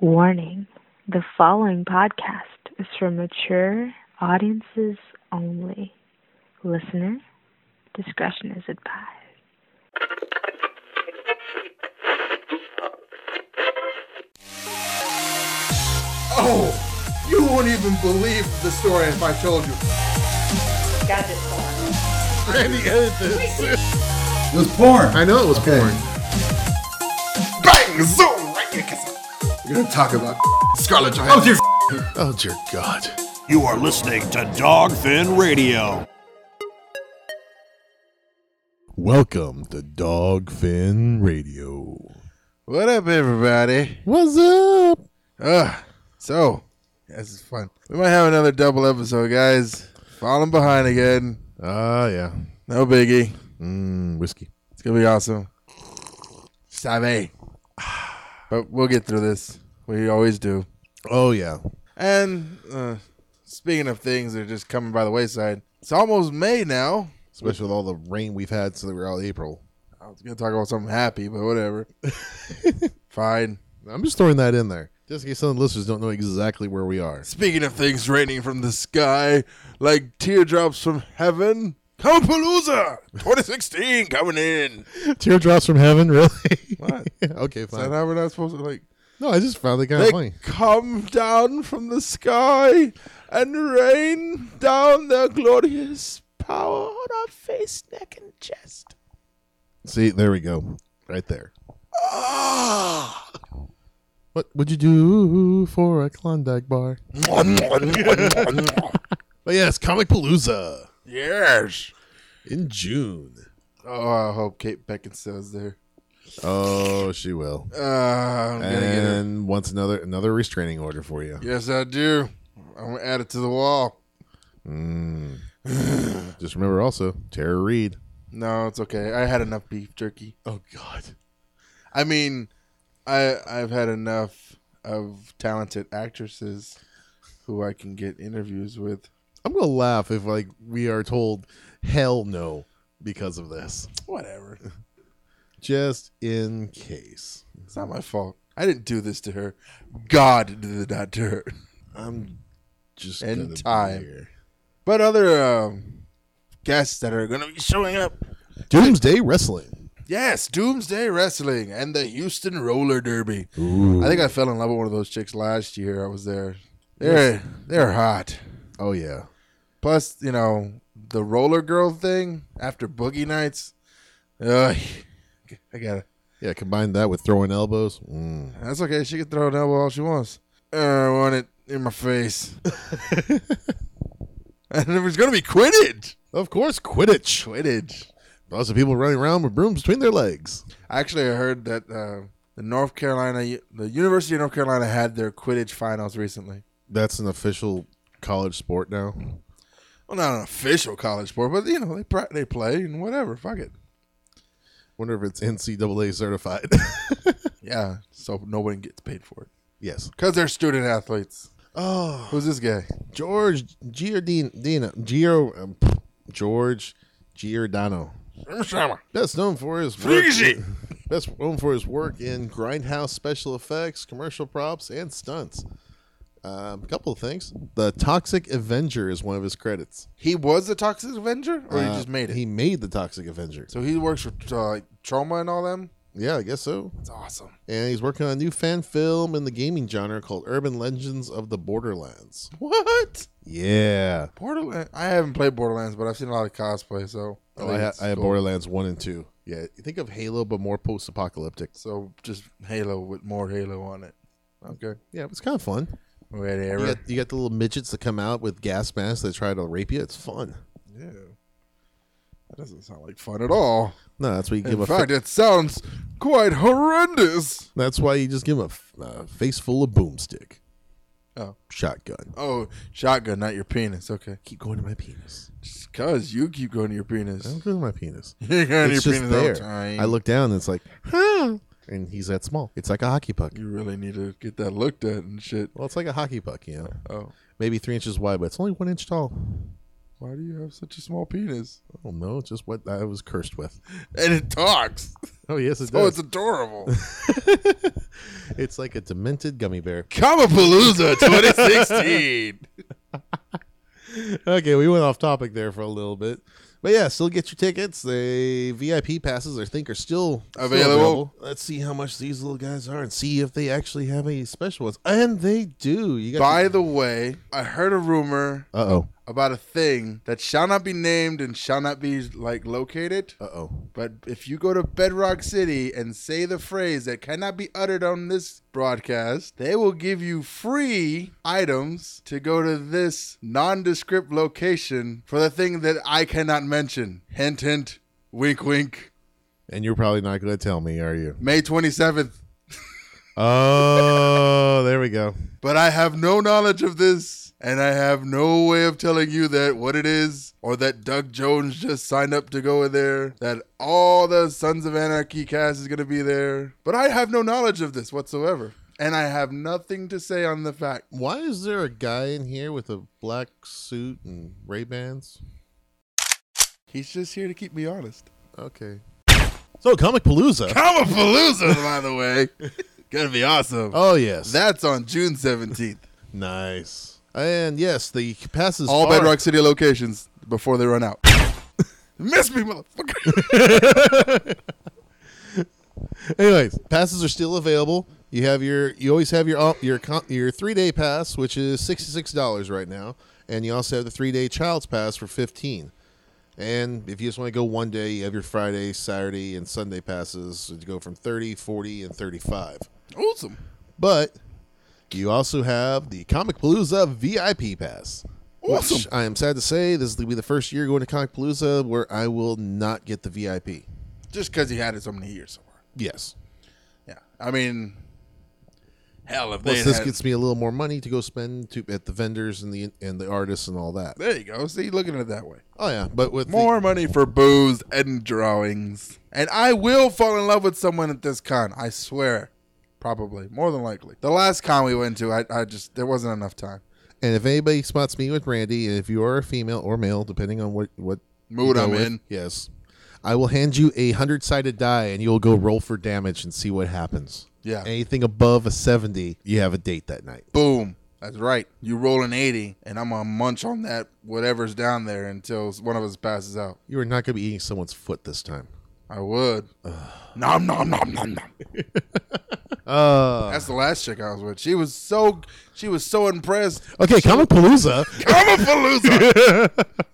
Warning the following podcast is for mature audiences only. Listener discretion is advised. Oh, you won't even believe the story if I told you. Gadget porn. Randy, edit this. It was porn. I know it was Okay. porn. Bang! Zoom! Right in your kiss. We're gonna talk about Scarlett Johansson. Oh, dear. Oh dear God. You are listening to Dogfin Radio. Welcome to Dogfin Radio. What up, everybody? What's up? Uh, so, this is fun. We might have another double episode, guys. Falling behind again. Ah, yeah. No biggie. Mm, whiskey. It's gonna be awesome. Save. But we'll get through this. We always do. Oh yeah. And uh, speaking of things that are just coming by the wayside, it's almost May now. Especially with all the rain we've had since we're out of April. I was gonna talk about something happy, but whatever. Fine. I'm just throwing that in there. Just in case some of the listeners don't know exactly where we are. Speaking of things raining from the sky like teardrops from heaven, Comapalooza 2016 coming in. Teardrops from heaven, really? What? okay, fine. Is that how we're not supposed to like? No, I just found the guy They funny. come down from the sky and rain down their glorious power on our face, neck, and chest. See, there we go. Right there. Ah. What would you do for a Klondike bar? But yes, Comic Palooza yes. in June. Oh, I hope Kate Beckinsale's there. Oh, she will. Uh, I'm gonna get her. And once another another restraining order for you. Yes, I do. I'm gonna add it to the wall. Mm. Just remember also, Tara Reid. No, it's okay. I had enough beef jerky. Oh God. I mean, I I've had enough of talented actresses who I can get interviews with. I'm gonna laugh if like we are told hell no because of this. Whatever. Just in case. It's not my fault. I didn't do this to her. God did that to her. I'm just In gonna be time. here. But other um, guests that are going to be showing up. Doomsday Wrestling. Yes, Doomsday Wrestling and the Houston Roller Derby. Ooh. I think I fell in love with one of those chicks last year. I was there. They're they're hot. Oh yeah. Plus, you know, the roller girl thing after Boogie Nights. Ugh, I got it. Yeah, combine that with throwing elbows. Mm. That's okay. She can throw an elbow all she wants. Uh, I want it in my face. and it was going to be Quidditch. Of course, Quidditch. Quidditch. Lots of people running around with brooms between their legs. Actually, I heard that uh, the North Carolina, the University of North Carolina had their Quidditch finals recently. That's an official college sport now. Well, not an official college sport, but you know they they play and whatever. Fuck it. Wonder if it's NCAA certified. Yeah, so no one gets paid for it yes. because they're student athletes. Oh, Who's this guy? George Giordino, Gio, um, George Giordano, best known for his work, Freezy. best known for his work in grindhouse special effects, commercial props, and stunts. Um, a couple of things. The Toxic Avenger is one of his credits. He was the Toxic Avenger, or he Uh, just made it. He made the Toxic Avenger. so he works for uh, like, Troma and all them. Yeah, I guess so. That's awesome. And he's working on a new fan film in the gaming genre called Urban Legends of the Borderlands. What? Yeah. Borderlands. I haven't played Borderlands, but I've seen a lot of cosplay. So Oh, I, think ha- it's I have cool. Borderlands 1 and 2. Yeah, you think of Halo, but more post apocalyptic. So just Halo with more Halo on it. Okay. Yeah, it's kind of fun. Whatever. You got, you got the little midgets that come out with gas masks that try to rape you. It's fun. Yeah. That doesn't sound like fun at all. No, that's why you give In a fact, fa- it sounds quite horrendous. that's why you just give him a f- a face full of boomstick. Oh. Shotgun. Oh, shotgun, not your penis. Okay. Keep going to my penis. Just cause you keep going to your penis. I penis. don't go to my penis. You're going to It's your just penis all there. the time. I look down and it's like, huh. And he's that small. It's like a hockey puck. You really need to get that looked at and shit. Well, it's like a hockey puck, you know. Oh. Maybe three inches wide, but it's only one inch tall. Why do you have such a small penis? I don't know. It's just what I was cursed with. And it talks. Oh yes, it Oh, does. it's adorable. it's like a demented gummy bear. Comapalooza 2016. Okay, we went off topic there for a little bit. But yeah, still get your tickets. The VIP passes, I think, are still still Available. Let's see how much these little guys are and see if they actually have any special ones. And they do. You got By the way, I heard a rumor Uh oh. About a thing that shall not be named and shall not be like located. Uh oh. But if you go to Bedrock City and say the phrase that cannot be uttered on this broadcast, they will give you free items to go to this nondescript location for the thing that I cannot mention. Hint, hint, wink, wink. And you're probably not going to tell me, are you? May 27th. Oh, there we go. But I have no knowledge of this, and I have no way of telling you that what it is, or that Doug Jones just signed up to go in there, that all the Sons of Anarchy cast is going to be there. But I have no knowledge of this whatsoever. And I have nothing to say on the fact. Why is there a guy in here with a black suit and Ray Bans? He's just here to keep me honest. Okay. So, Comic Palooza. Comapalooza, by the way. Gonna be awesome. Oh, yes. That's on June 17th. nice. And yes, the passes All Bedrock City locations before they run out. Miss me, motherfucker. Anyways, passes are still available. You have your you always have your um, your your 3-day pass which is $66 right now, and you also have the 3-day child's pass for 15. And if you just want to go one day, you have your Friday, Saturday, and Sunday passes to go from 30, 40, and 35. awesome. But you also have the Comic Palooza VIP pass. Which I am sad to say this will be the first year going to Comic Palooza where I will not get the VIP. Just because he had it so many years. Yes. Yeah. I mean, hell, if Plus, this had, gets me a little more money to go spend to at the vendors and the and the artists and all that. there you go. See, looking at it that way. Oh yeah, but with the- More money for booze and drawings. And I will fall in love with someone at this con. I swear. Probably. More than likely. The last con we went to, I, I just, there wasn't enough time. and if anybody spots me with Randy, and if you are a female or male, depending on what what Mood I'm with, in. yes, I will hand you a hundred sided die, and you'll go roll for damage and see what happens. Yeah. Anything above a seventy, you have a date that night. Boom. That's right. You roll an 80, and I'm going to munch on that whatever's down there until one of us passes out. You are not going to be eating someone's foot this time. I would. nom, nom, nom, nom, nom. Uh, That's the last chick I was with. She was so, she was so impressed. okay, Comic Palooza, Comapalooza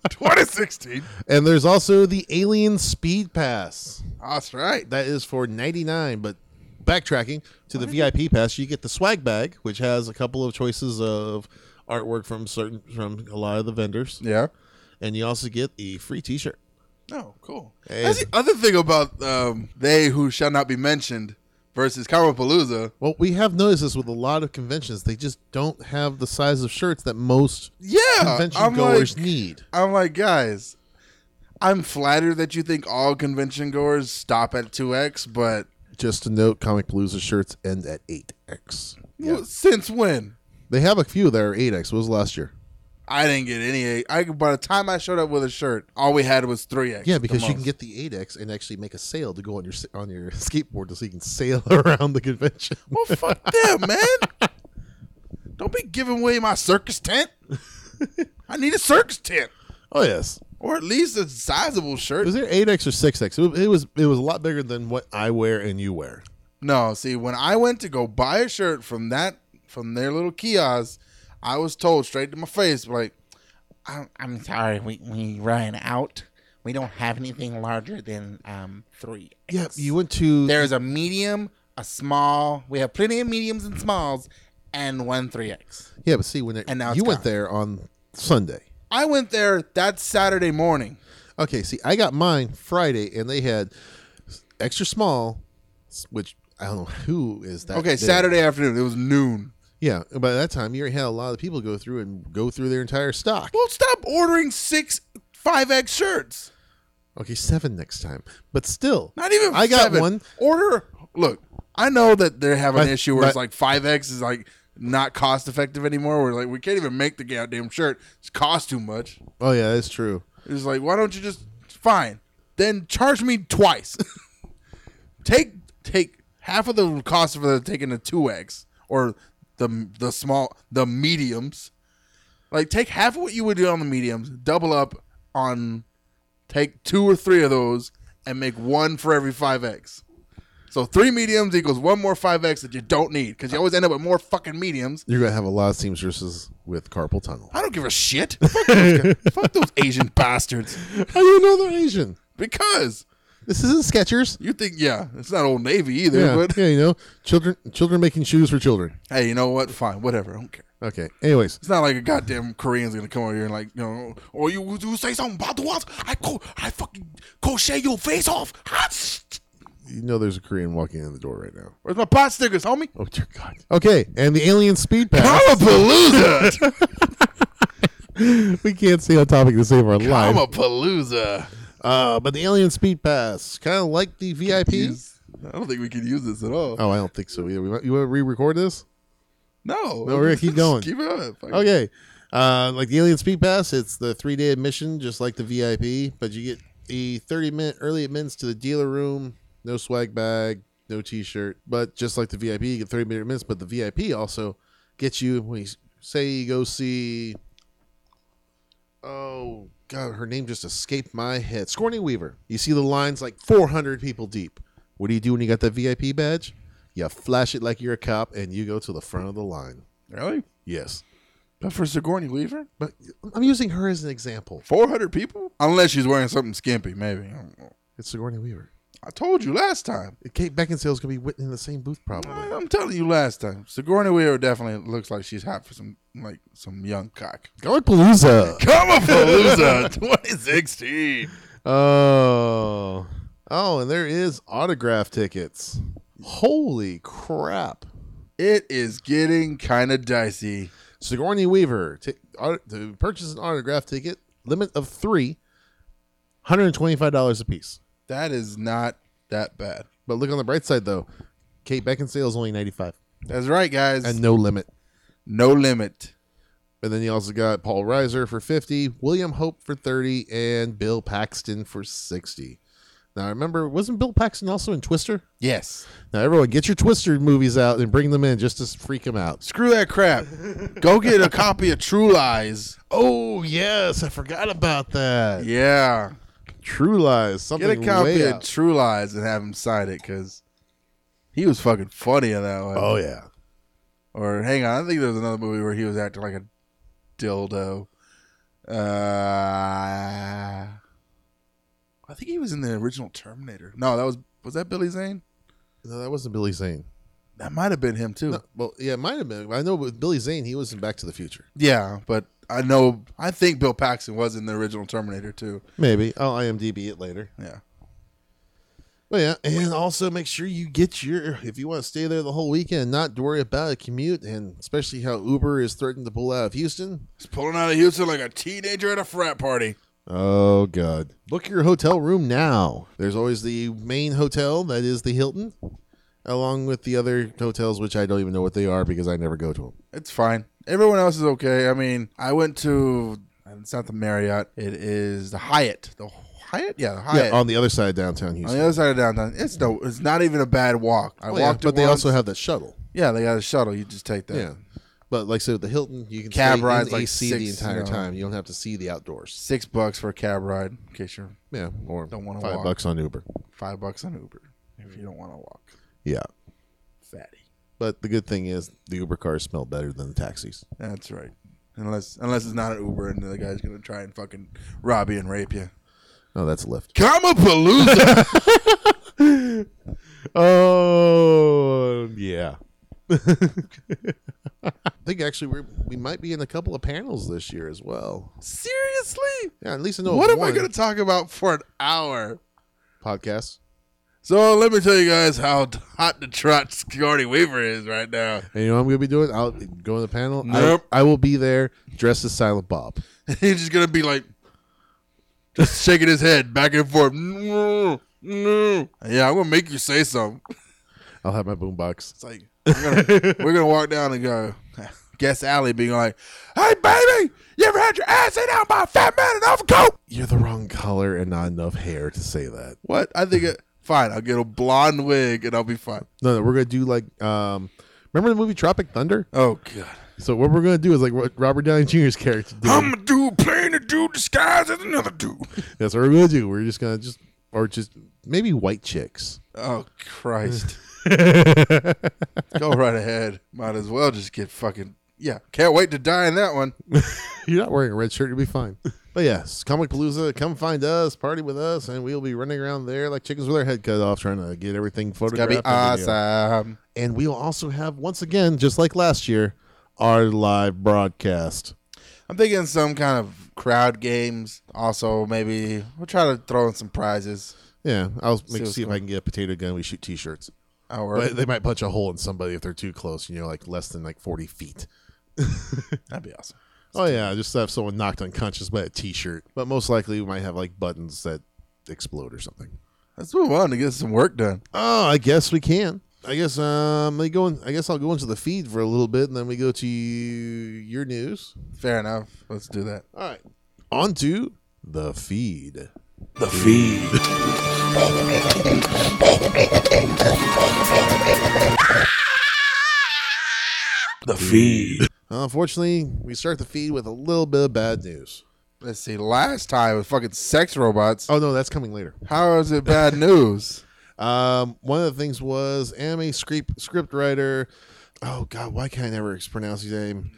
2016. and there's also the Alien Speed Pass. That's right. That is for 99 but backtracking to the VIP pass you get the swag bag which has a couple of choices of artwork from certain from a lot of the vendors Yeah. and you also get a free t-shirt Oh, cool. Hey. That's the other thing about um, they who shall not be mentioned versus Comapalooza. well we have noticed this with a lot of conventions they just don't have the size of shirts that most Yeah, convention I'm goers like, need I'm like, guys, I'm flattered that you think all convention goers stop at 2X, but just to note comic palooza shirts end at 8x yeah. w- since when? they have a few that are 8x what was last year I didn't get any. I by the time I showed up with a shirt, all we had was 3X. yeah because you can get the 8x and actually make a sale to go on your on your skateboard so you can sail around the convention Well, fuck them, man. Don't be giving away my circus tent. I need a circus tent, oh yes or at least a sizable shirt. Was there eight X or six X? It was, it was it was a lot bigger than what I wear and you wear. No, see, when I went to go buy a shirt from that from their little kiosk, I was told straight to my face, like, I'm, I'm sorry, we, we ran out. We don't have anything larger than um three. Yeah, you went to There's a medium, a small. We have plenty of mediums and smalls, and one three X. yeah, but see when it, And now you it's went there on Sunday. I went there that Saturday morning. Okay, see, I got mine Friday, and they had extra small, which I don't know who is that. Okay, there. Saturday afternoon. It was noon. Yeah, by that time you already had a lot of people go through and go through their entire stock. Well, stop ordering six five X shirts. Okay, seven next time, but still, Not even. I got seven. one. Order. Look, I know that they have an My- issue where it's like five X is like not cost effective anymore. We're like, we can't even make the goddamn shirt. It's cost too much. Oh yeah, that's true. It's like, why don't you just fine? Then charge me twice. take take half of the cost of the taking the two X or the the small the mediums. Like take half of what you would do on the mediums, double up on take two or three of those and make one for every five X. So three mediums equals one more five X that you don't need because you always end up with more fucking mediums. You're gonna have a lot of seamstresses with carpal tunnel. I don't give a shit. Fuck those. Fuck those Asian bastards. How do you know they're Asian? Because This isn't Skechers. you think, yeah, it's not Old Navy either. Yeah, But yeah, you know, children, children making shoes for children. hey, you know what? Fine, whatever. I don't care. Okay. Anyways, It's not like a goddamn Korean's gonna come over here and like, you know, or you, you say something about the what? I co- I fucking crochet your face off. Ah, you know, there's a Korean walking in the door right now. Where's my pot stickers, homie? Oh dear God. Okay, and the alien speed pass. We can't stay on topic to save our life. palooza. Uh, but the alien speed pass, kind of like the VIP. I don't think we can use this at all. Oh, I don't think so either. We, you want to re-record this? No, No, we're gonna keep going. keep it up. Okay. Uh, like the Alien Speed Pass, it's the three day admission, just like the VIP, but you get a 30 minute early admittance to the dealer room, no swag bag, no t shirt. But just like the VIP, you get 30 minute admittance, but the VIP also gets you, when you say you go see, oh, God, her name just escaped my head. Scorny Weaver. You see the lines like 400 people deep. What do you do when you got that VIP badge? You flash it like you're a cop and you go to the front of the line. Really? Yes. But for Sigourney Weaver, But I'm using her as an example. four hundred people, unless she's wearing something skimpy, maybe. I don't know. It's Sigourney Weaver. I told you last time. Kate Beckinsale's gonna be in the same booth probably. I'm telling you last time. Sigourney Weaver definitely looks like she's hot for some like some young cock. Palooza. Palooza 2016. Oh, oh, and there is autograph tickets. Holy crap! It is getting kind of dicey. Sigourney Weaver t- au- to purchase an autograph ticket, limit of three, hundred and twenty-five dollars a piece. That is not that bad. But look on the bright side though, Kate Beckinsale is only ninety-five That's right, guys. and no limit. no limit. And then you also got Paul Reiser for 50, William Hope for 30, and Bill Paxton for 60. Now, I remember, wasn't Bill Paxton also in Twister? Yes. Now, everyone, get your Twister movies out and bring them in just to freak them out. Screw that crap. Go get a copy of True Lies. Oh, yes, I forgot about that. Yeah. True Lies, something Get a copy of. True Lies and have him sign it because he was fucking funny in that one. Oh, yeah. Or hang on, I think there was another movie where he was acting like a dildo. Uh, I think he was in the original Terminator. No, that was was that Billy Zane? No, that wasn't Billy Zane. That might have been him too. No, well, yeah, it might have been. I know with Billy Zane, he was in Back to the Future. Yeah, but I know I think Bill Paxton was in the original Terminator too. Maybe. I'll IMDb it later. Yeah. But yeah, and also make sure you get your if you want to stay there the whole weekend, not worry about a commute, and especially how Uber is threatening to pull out of Houston. It's pulling out of Houston like a teenager at a frat party. Oh God! Book your hotel room now. There's always the main hotel that is the Hilton, along with the other hotels which I don't even know what they are because I never go to them. It's fine. Everyone else is okay. I mean, I went to it's not the Marriott. It is the Hyatt. The Hyatt? Yeah, the Hyatt. Yeah, on the other side of downtown Houston. on the other side of downtown. It's no it's not even a bad walk. I Oh, walked it but they once. also have the shuttle. Yeah, they got a shuttle. You just take that. Yeah, but like I said, with the Hilton, you can Cab rides like AC the entire you know. time. You don't have to see the outdoors. Six bucks for a cab ride, in case you're Yeah, or Don't wanna five walk. bucks on Uber. five bucks on Uber if you don't want to walk. Yeah. Fatty. But the good thing is the Uber cars smell better than the taxis. That's right. Unless unless it's not an Uber and the guy's gonna try and fucking rob you and rape you. Oh, that's a Lyft. Palooza. Oh, yeah. I think actually we we might be in a couple of panels this year as well. Seriously? Yeah, at least I know. what am I gonna talk about for an hour? podcast? So let me tell you guys how hot the trot Sigourney Weaver is right now. And you know what I'm gonna be doing? I'll go to the panel. I- Nope. I, will be there dressed as Silent Bob. He's just gonna be like, just shaking his head back and forth. No, no. Yeah, I'm gonna make you say something. I'll have my boombox. It's like, I'm gonna, we're gonna walk down and go. Guest Alley being like, "Hey, baby, you ever had your ass ate out by a fat man in an overcoat?" You're the wrong color and not enough hair to say that. What? I think it. Fine, I'll get a blonde wig and I'll be fine. No, no, we're gonna do like um remember the movie Tropic Thunder? Oh god. So what we're gonna do is like what Robert Downey Jr.'s character did. I'm a dude playing a dude disguised as another dude. That's what we're gonna do. We're just gonna just or just maybe white chicks. Oh Christ. Go right ahead. Might as well just get fucking yeah. Can't wait to die in that one. You're not wearing a red shirt, you'll be fine. But yes, Comic Palooza, come find us, party with us, and we'll be running around there like chickens with our head cut off, trying to get everything photographed. be and video. awesome. And we'll also have once again, just like last year, our live broadcast. I'm thinking some kind of crowd games. Also, maybe we'll try to throw in some prizes. Yeah, I'll See make, see if I can get a potato gun. We shoot T-shirts, oh, Or but they might punch a hole in somebody if they're too close. You know, like less than like forty feet. that'd be awesome. Oh yeah, just have someone knocked unconscious by a T-shirt. But most likely, we might have like buttons that explode or something. Let's move on to get some work done. Oh, I guess we can. I guess um, let me go. In, I guess I'll go into the feed for a little bit, and then we go to your news. Fair enough. Let's do that. All right, on to the feed. The feed. The feed. Unfortunately, we start the feed with a little bit of bad news. Let's see. Last time with fucking sex robots. Oh no, that's coming later. How is it bad news? Um, one of the things was anime script script writer. Oh God, why can't I never pronounce his name?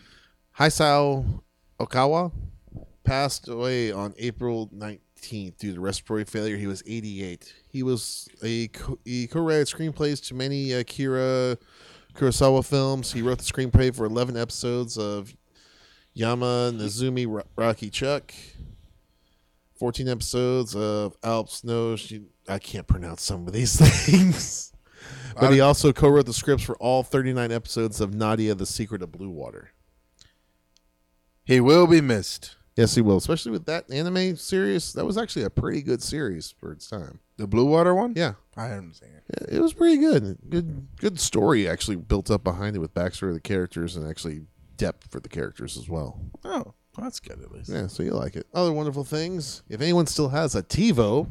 Hisao Okawa passed away on April nineteenth due to respiratory failure. He was eighty-eight. He was a co- he co-wrote screenplays to many Akira Kurosawa films. He wrote the screenplay for eleven episodes of Yama Nazumi Ro- Rocky Chuck. 14 episodes of Alps No. I can't pronounce some of these things. but he also co wrote the scripts for all 39 episodes of Nadia, The Secret of Blue Water. He will be missed. Yes, he will, especially with that anime series. That was actually a pretty good series for its time. The Blue Water one? Yeah, I it. it was pretty good. Good, good story actually built up behind it with backstory of the characters and actually depth for the characters as well. Oh, that's good at least. Yeah, so you like it. Other wonderful things. If anyone still has a TiVo,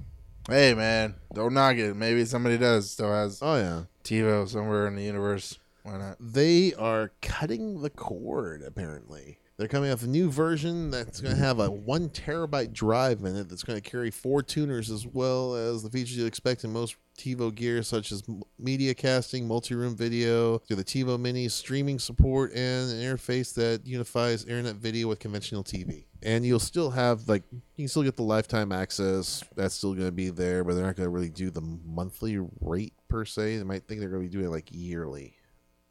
Hey man, don't knock it. Maybe somebody does still has oh yeah, TiVo somewhere in the universe. Why not? they are cutting the cord apparently they're coming out with a new version that's going to have a one terabyte drive in it that's going to carry four tuners as well as the features you'd expect in most TiVo gear such as media casting, multi-room video, to the TiVo Mini streaming support and an interface that unifies internet video with conventional TV. And you'll still have like you can still get the lifetime access. That's still going to be there, but they're not going to really do the monthly rate per se. They might think they're going to be doing it like yearly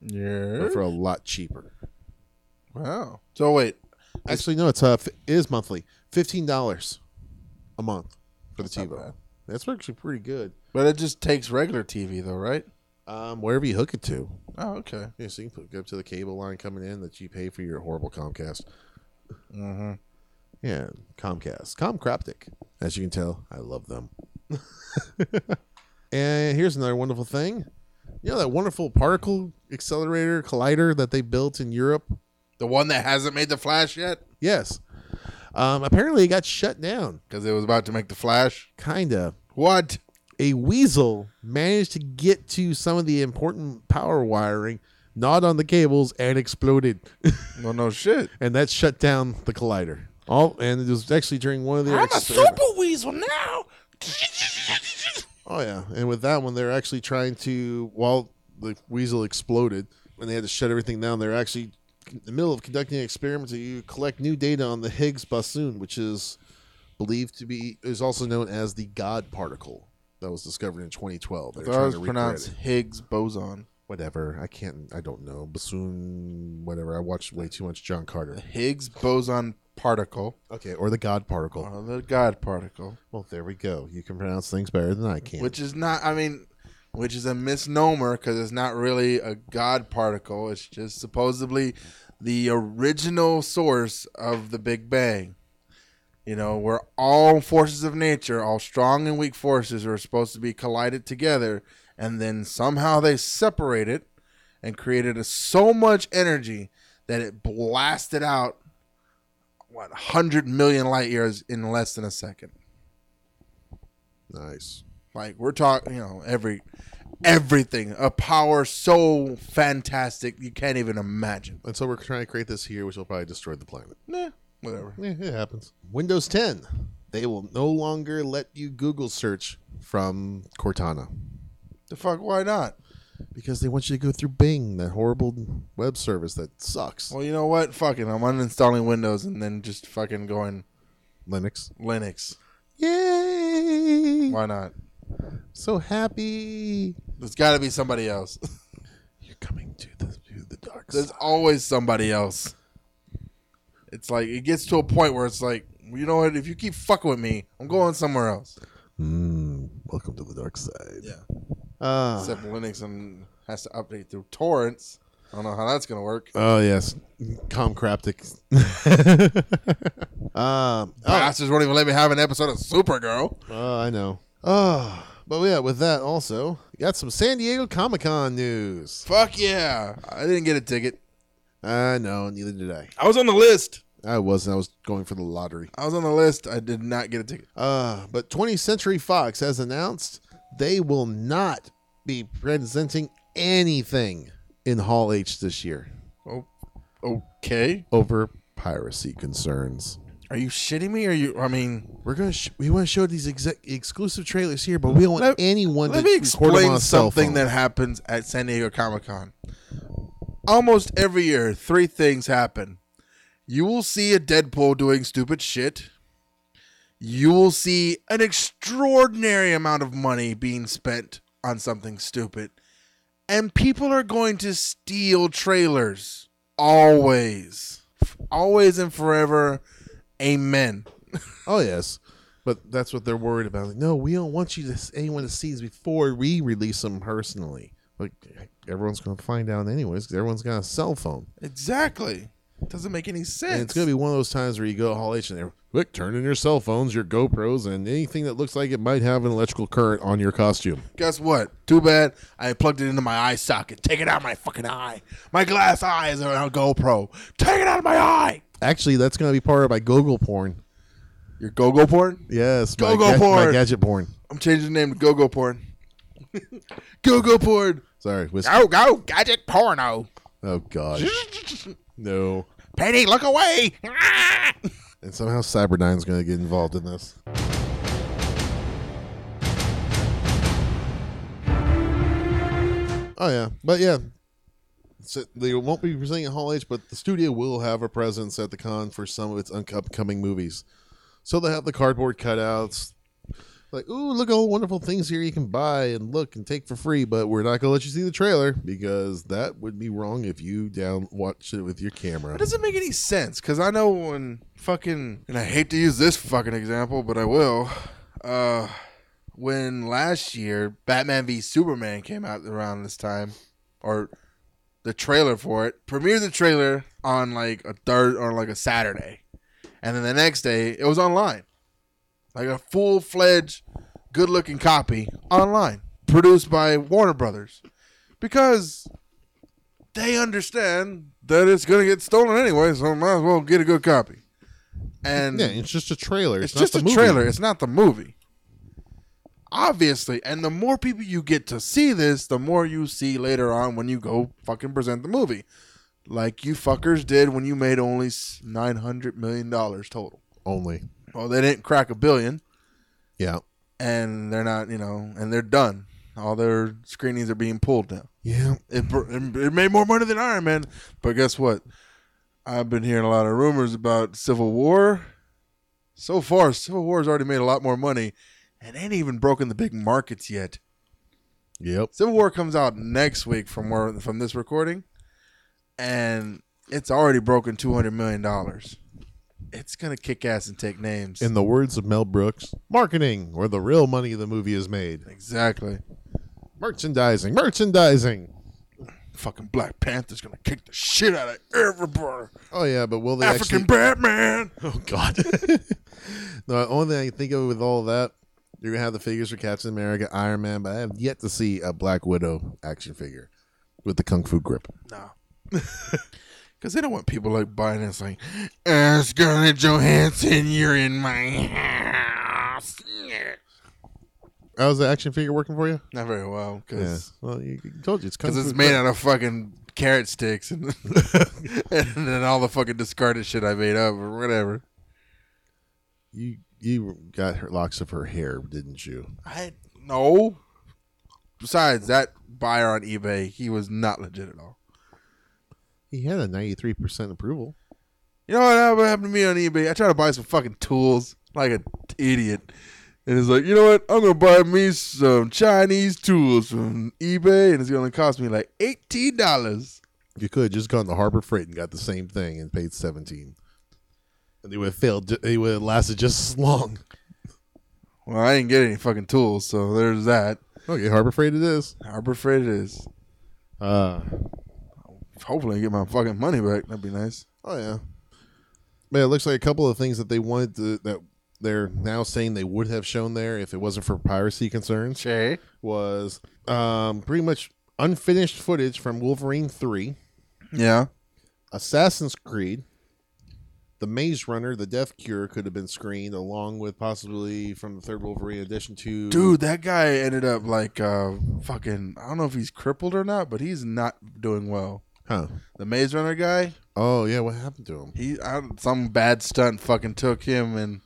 Yeah. but for a lot cheaper. Wow. So wait, Actually, no, it's uh, f- it is monthly, fifteen dollars a month for the not TiVo. bad. That's actually pretty good. but it just takes regular TV though, right? Um, wherever you hook it to, Oh, okay. yeah, so you can hook it up to the cable line coming in that you pay for your horrible Comcast. Mm-hmm. Yeah, Comcast, Comcraptic. As you can tell, I love them. and here's another wonderful thing. You know that wonderful particle accelerator collider that they built in Europe? The one that hasn't made the Flash yet, Yes. Um, apparently, it got shut down. because it was about to make the Flash. Kinda. What? a weasel managed to get to some of the important power wiring, gnawed on the cables, and exploded. Well, no shit. and that shut down the collider. All and it was actually during one of their experiments. weasel now. Oh yeah, and with that one, they're actually trying to while the weasel exploded, when they had to shut everything down, they're actually in the middle of conducting experiments experiment to collect new data on the Higgs boson, which is believed to be is also known as the God particle that was discovered in 2012. They're That trying to recreate pronounced. Higgs boson. whatever. I can't. I don't know. Bassoon, whatever. I watched way too much John Carter. The Higgs boson particle, Okay, or the God particle. or the God particle, Well, there we go. You can pronounce things better than I can. which is not. I mean, which is a misnomer because it's not really a God particle. It's just supposedly the original source of the Big Bang. You know, where all forces of nature, all strong and weak forces, are supposed to be collided together, and then somehow they separated and created a, so much energy that it blasted out what 100 million light years in less than a second. Nice. Like we're talking, you know, every everything, a power so fantastic you can't even imagine. And so we're trying to create this here, which will probably destroy the planet. Nah, whatever. Yeah, it happens. Windows 10. They will no longer let you Google search from Cortana The fuck? Why not? because they want you to go through Bing, that horrible web service that sucks. Well, you know what? Fucking, I'm uninstalling Windows and then just fucking going Linux. Linux. Yay! Why not? So happy. There's got to be somebody else. You're coming to the to the dark There's side. always somebody else. It's like it gets to a point where it's like, you know what? If you keep fucking with me, I'm going somewhere else. Mm, welcome to the dark side. Yeah. Ah. Except Linux and has to update through torrents. I don't know how that's gonna work. oh yes, Comcraptic. um. Oh, Bastards won't even let me have an episode of Supergirl. oh, I know. Oh, but yeah. With that, also got some San Diego Comic Con news. Fuck yeah! I didn't get a ticket. I know. Neither did I. I was on the list. I wasn't. I was going for the lottery. I was on the list. I did not get a ticket. Uh, but 20th Century Fox has announced they will not be presenting anything in Hall H this year Oh, okay. over piracy concerns. Are you shitting me? Or you? I mean, We're gonna sh- we want to show these exclusive trailers here, but we don't want Let- anyone let to me record them on explain something that happens at San Diego Comic Con. Almost every year, three things happen. You will see a Deadpool doing stupid shit. You will see an extraordinary amount of money being spent on something stupid. And people are going to steal trailers. Always. Always and forever. Amen. oh yes, but that's what they're worried about. Like, no, we don't want you to anyone to see these before we release them personally. Like everyone's gonna find out anyways because everyone's got a cell phone. Exactly. Doesn't make any sense. And it's gonna be one of those times where you go to Hall H and they're quick, turn in your cell phones, your GoPros, and anything that looks like it might have an electrical current on your costume. Guess what? Too bad I plugged it into my eye socket. Take it out of my fucking eye. My glass eye is on a GoPro. Take it out of my eye. Actually, that's gonna be part of my Google porn. Your go-go porn? Yes, my, Go-go porn. my gadget porn. I'm changing the name to go-go porn. go-go porn. Sorry, whis- Go, go, gadget porno. oh gosh, no. Penny, look away. And somehow Cyberdyne's gonna get involved in this. Oh yeah, but yeah, they won't be presenting at Hall H, but the studio will have a presence at the con for some of its upcoming movies. So they have the cardboard cutouts, like ooh, look at all wonderful things here you can buy and look and take for free. But we're not gonna let you see the trailer because that would be wrong if you down watch it with your camera. It doesn't make any sense because I know when fucking, and I hate to use this fucking example, but I will. Uh, when last year Batman v Superman came out around this time, or the trailer for it, premiered the trailer on like a third or like a Saturday, and then the next day it was online, like a full fledged, good looking copy online, produced by Warner Brothers, because they understand that it's gonna get stolen anyway, so might as well get a good copy. And Yeah, it's just a trailer. it's not just a movie. trailer. It's not the movie. Obviously, and the more people you get to see this, the more you see later on when you go fucking present the movie, like you fuckers did when you made only nine hundred million dollars total. Only. Well, they didn't crack a billion, Yeah. and they're not, you know, and they're done. All their screenings are being pulled now. Yeah. It, it made more money than Iron Man. But guess what? I've been hearing a lot of rumors about Civil War. So far, Civil War has already made a lot more money and ain't even broken the big markets yet. Yep. Civil War comes out next week from where from this recording, and it's already broken two hundred million dollars. It's gonna kick ass and take names. In the words of Mel Brooks, marketing, where the real money of the movie is made. exactly. Merchandising, merchandising. Fucking Black Panther's gonna kick the shit out of everybody. Oh yeah, but will they African actually? Batman. Oh god. the only thing I can think of with all that, you're gonna have the figures for Captain America, Iron Man, but I have yet to see a Black Widow action figure. with the kung fu grip. No. Because they don't want people like buying it. It's like, uh, Scarlett Johansson, you're in my house. How's the action figure working for you? Not very well. Yeah. Because Well, you, told you it's fu it's made out of fucking carrot sticks and, and then all the fucking discarded shit I made up or whatever. You you got her locks of her hair, didn't you? I no. Besides that buyer on eBay, he was not legit at all. He had a ninety three percent approval. You know what happened to me on eBay? I tried to buy some fucking tools like an idiot. And it's like, you know what? I'm gonna buy me some Chinese tools from eBay, and it's gonna cost me like eighteen dollars. You could have just gone to Harbor Freight and got the same thing and paid seventeen. And they would have failed. They would have lasted just as long. Well, I didn't get any fucking tools, so there's that. Okay, Harbor Freight it is. Harbor Freight it is. Uh Hopefully, I get my fucking money back. That'd be nice. oh yeah. But it looks like a couple of things that they wanted to that they're now saying they would have shown there if it wasn't for piracy concerns Shay. was um pretty much unfinished footage from Wolverine three, Yeah. Assassin's Creed, The Maze Runner, The Death Cure could have been screened along with possibly from the third Wolverine addition to Dude, that guy ended up like uh fucking I don't know if he's crippled or not, but he's not doing well. Huh. The Maze Runner guy, Oh yeah, what happened to him? he I, some bad stunt fucking took him and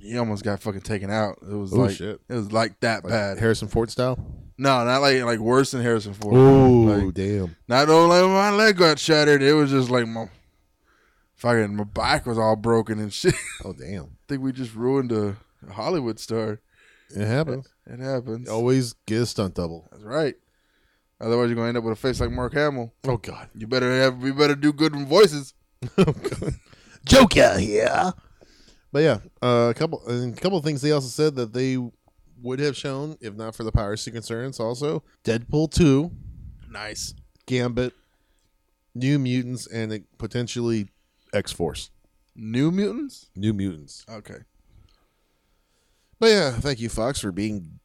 he almost got fucking taken out. It was Oh, like shit. it was like that Like bad. Harrison Ford style? no, not like like worse than Harrison Ford. Oh Like, damn. not only my leg got shattered, it was just like my fucking my back was all broken and shit. Oh damn. I think we just ruined a, Hollywood star. It happens. It happens. Always get a stunt double. That's right. Otherwise, you're gonna end up with a face like Mark Hamill. Oh god. You better have. We better do good voices. Joker here. But yeah, uh, a couple and a couple of things they also said that they would have shown if not for the piracy concerns. Also, Deadpool two, Nice. Gambit, New Mutants, and potentially X Force. New Mutants. New Mutants. Okay. But yeah, thank you, Fox, for being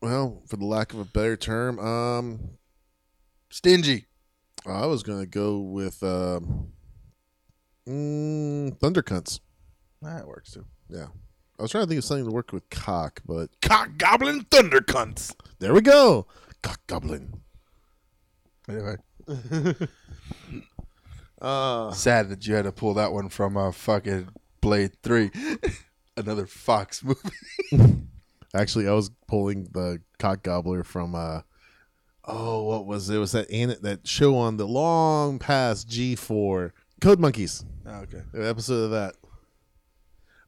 well, for the lack of a better term. Um, Stingy. I was gonna go with um, mm, Thundercunts. That works too. Yeah, I was trying to think of something to work with cock, but Cock Goblin Thunder Cunts. there we go. Cock Goblin. Anyway, Uh, sad that you had to pull that one from uh, fucking Blade Three, another Fox movie. actually, I was pulling the cock gobbler from uh, oh, what was it? it was that an- that show on the long past G four Code Monkeys? okay. An episode of that.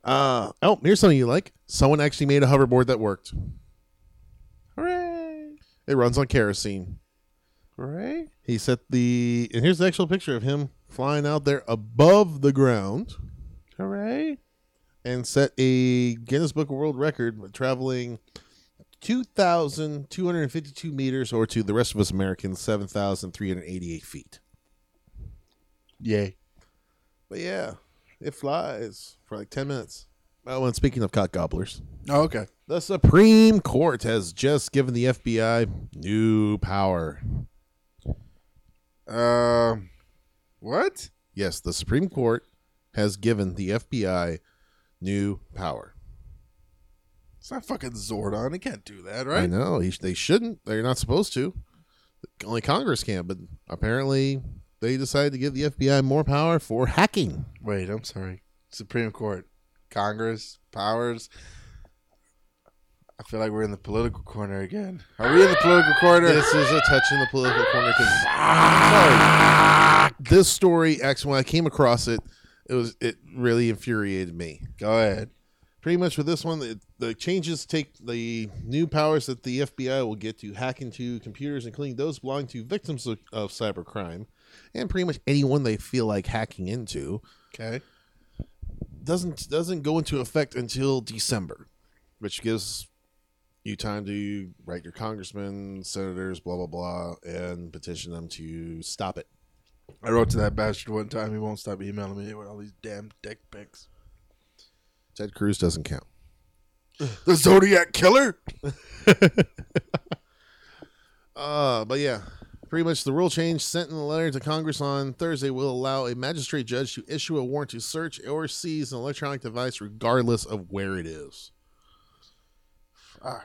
Uh oh, here's something you like. Someone actually made a hoverboard that worked. Hooray! It runs on kerosene. Hooray! He set the and here's the actual picture of him flying out there above the ground Hooray! and set a Guinness Book of World Record by traveling 2,252 meters, or to the rest of us Americans, 7,388 feet. Yay! But yeah, it flies for like 10 minutes. Oh, and speaking of cock gobblers, Oh, okay. the Supreme Court has just given the FBI new power. Um, what? Yes, the Supreme Court has given the FBI new power. It's not fucking Zordon. It can't do that, right? I know he, they shouldn't. They're not supposed to. Only Congress can. But apparently, they decided to give the FBI more power for hacking. Wait, I'm sorry. Supreme Court, Congress, powers. I feel like we're in the political corner again. Are we in the political corner? This is a touch in the political corner. 'cause- ah! sorry, this story actually, when I came across it, it was it really infuriated me. Go ahead. Pretty much with this one, the, the changes take the new powers that the FBI will get to hack into computers, including those belonging to victims of, of cybercrime, and pretty much anyone they feel like hacking into. Okay. doesn't doesn't go into effect until December, which gives you time to write your congressmen, senators, blah blah blah, and petition them to stop it. I wrote to that bastard one time. He won't stop emailing me with all these damn dick pics. Ted Cruz doesn't count. The Zodiac Killer? Uh, but yeah, Pretty much the rule change sent in the letter to Congress on Thursday will allow a magistrate judge to issue a warrant to search or seize an electronic device regardless of where it is.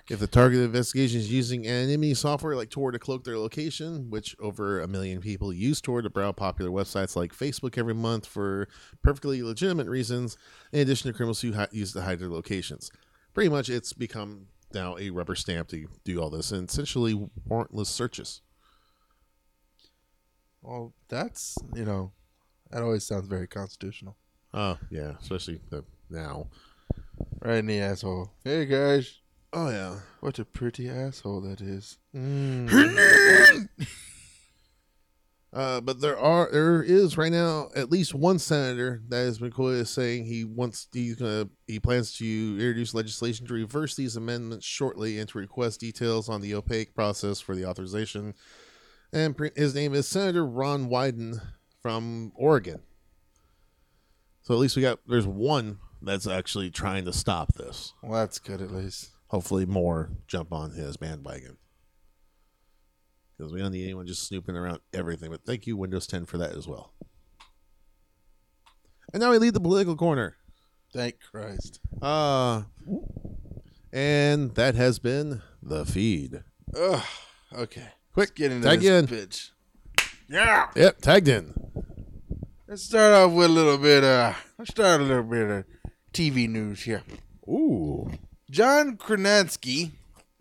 If the targeted investigation is using anonymity software like Tor to cloak their location, which over a million people use Tor to browse popular websites like Facebook every month for perfectly legitimate reasons, in addition to criminals who hi- use to hide their locations. Pretty much, it's become now a rubber stamp to do all this and essentially warrantless searches. Well, that's you know, that always sounds very constitutional. Oh yeah, especially the now. Right in the asshole. Hey guys, Oh yeah. what a pretty asshole that is. Uh, but there are there is right now at least one senator that has been quoted as saying he wants he's gonna he plans to introduce legislation to reverse these amendments shortly and to request details on the opaque process for the authorization. And pre- his name is Senator Ron Wyden from Oregon. So at least we got there's one that's actually trying to stop this. Well, that's good at least. Hopefully more jump on his bandwagon. Because we don't need anyone just snooping around everything. But thank you, Windows 10, for that as well. And now we leave the political corner. Thank Christ. Uh, and that has been the feed. Ugh. Okay. Quick, get into tag this in. bitch. Yeah. Yep, tagged in. Let's start off with a little bit. Uh, let's start a little bit of TV news here. Ooh. John Krasinski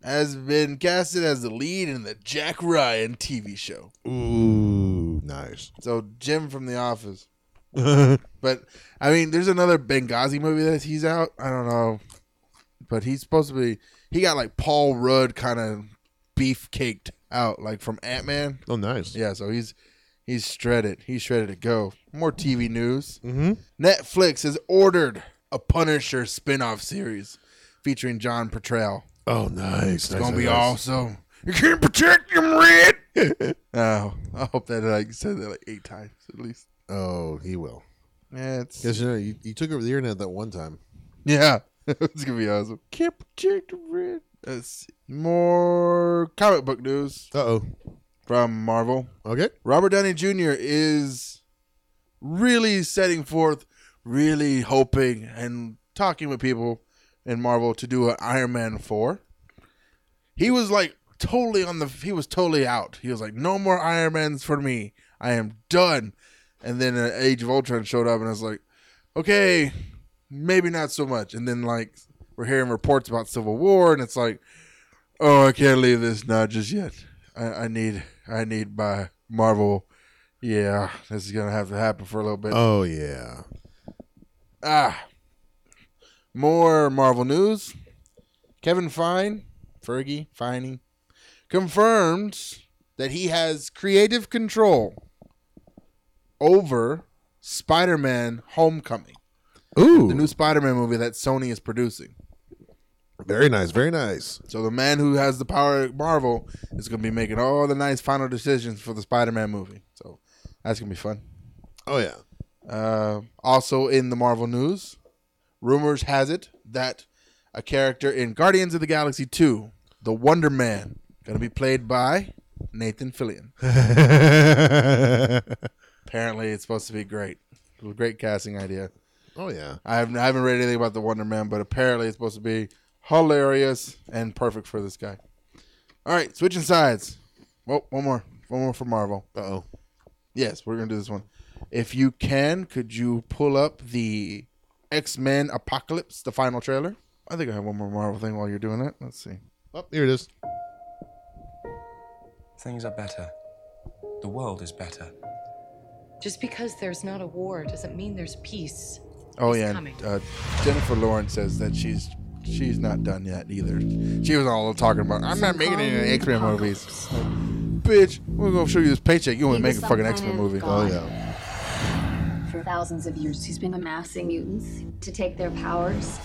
has been casted as the lead in the Jack Ryan TV show. Ooh, nice. So Jim from The Office. But I mean, there's another Benghazi movie that he's out. I don't know, but he's supposed to be. He got like Paul Rudd kind of beef caked out, like from Ant Man. oh, nice. Yeah, so he's he's shredded. He's shredded to go. More TV news. Mm-hmm. Netflix has ordered a Punisher spin-off series featuring John Petrell. Oh, nice. It's gonna be awesome. You can't protect him, Red. oh, I hope that I said that like eight times at least. Oh, he will. Yeah, it's Because you know, you, you took over the internet that one time. yeah, it's gonna be awesome. Can't protect him, Red. Let's see. more comic book news Uh oh. from Marvel. Okay. Robert Downey Jr. is really setting forth, really hoping and talking with people in Marvel to do an Iron Man 4. He was like totally on the he was totally out. He was like no more Iron Mans for me. I am done. And then uh, Age of Ultron showed up and I was like, "Okay, maybe not so much." And then like we're hearing reports about Civil War and it's like, "Oh, I can't leave this not just yet. I, I need I need my Marvel yeah, this is gonna have to happen for a little bit. Oh, yeah. Ah, more Marvel news. Kevin Fine, Fergie, Finey, confirmed that he has creative control over Spider-Man: Homecoming, Ooh. the new Spider-Man movie that Sony is producing. very nice. Very nice. So the man who has the power at Marvel is going to be making all the nice final decisions for the Spider-Man movie. So that's going to be fun. Oh, yeah. Uh, also in the Marvel news, rumors has it that a character in Guardians of the Galaxy 2, the Wonder Man, going to be played by Nathan Fillion. Apparently, it's supposed to be great. It was a great casting idea. oh, yeah. I haven't, I haven't read anything about the Wonder Man, but apparently it's supposed to be hilarious and perfect for this guy. All right, switching sides. Well, one more. One more for Marvel. Uh oh. Yes, we're gonna do this one. If you can, could you pull up the X Men Apocalypse, the final trailer? I think I have one more Marvel thing while you're doing that. Let's see. Oh, here it is. Things are better. The world is better. Just because there's not a war doesn't mean there's peace. Oh It's yeah, coming. uh, Jennifer Lawrence says that she's she's not done yet either. She was all talking about I'm not making any X Men movies. Bitch, we're gonna show you this paycheck. You want to make a fucking X Men movie? god. Oh, yeah. For thousands of years, he's been amassing mutants to take their powers.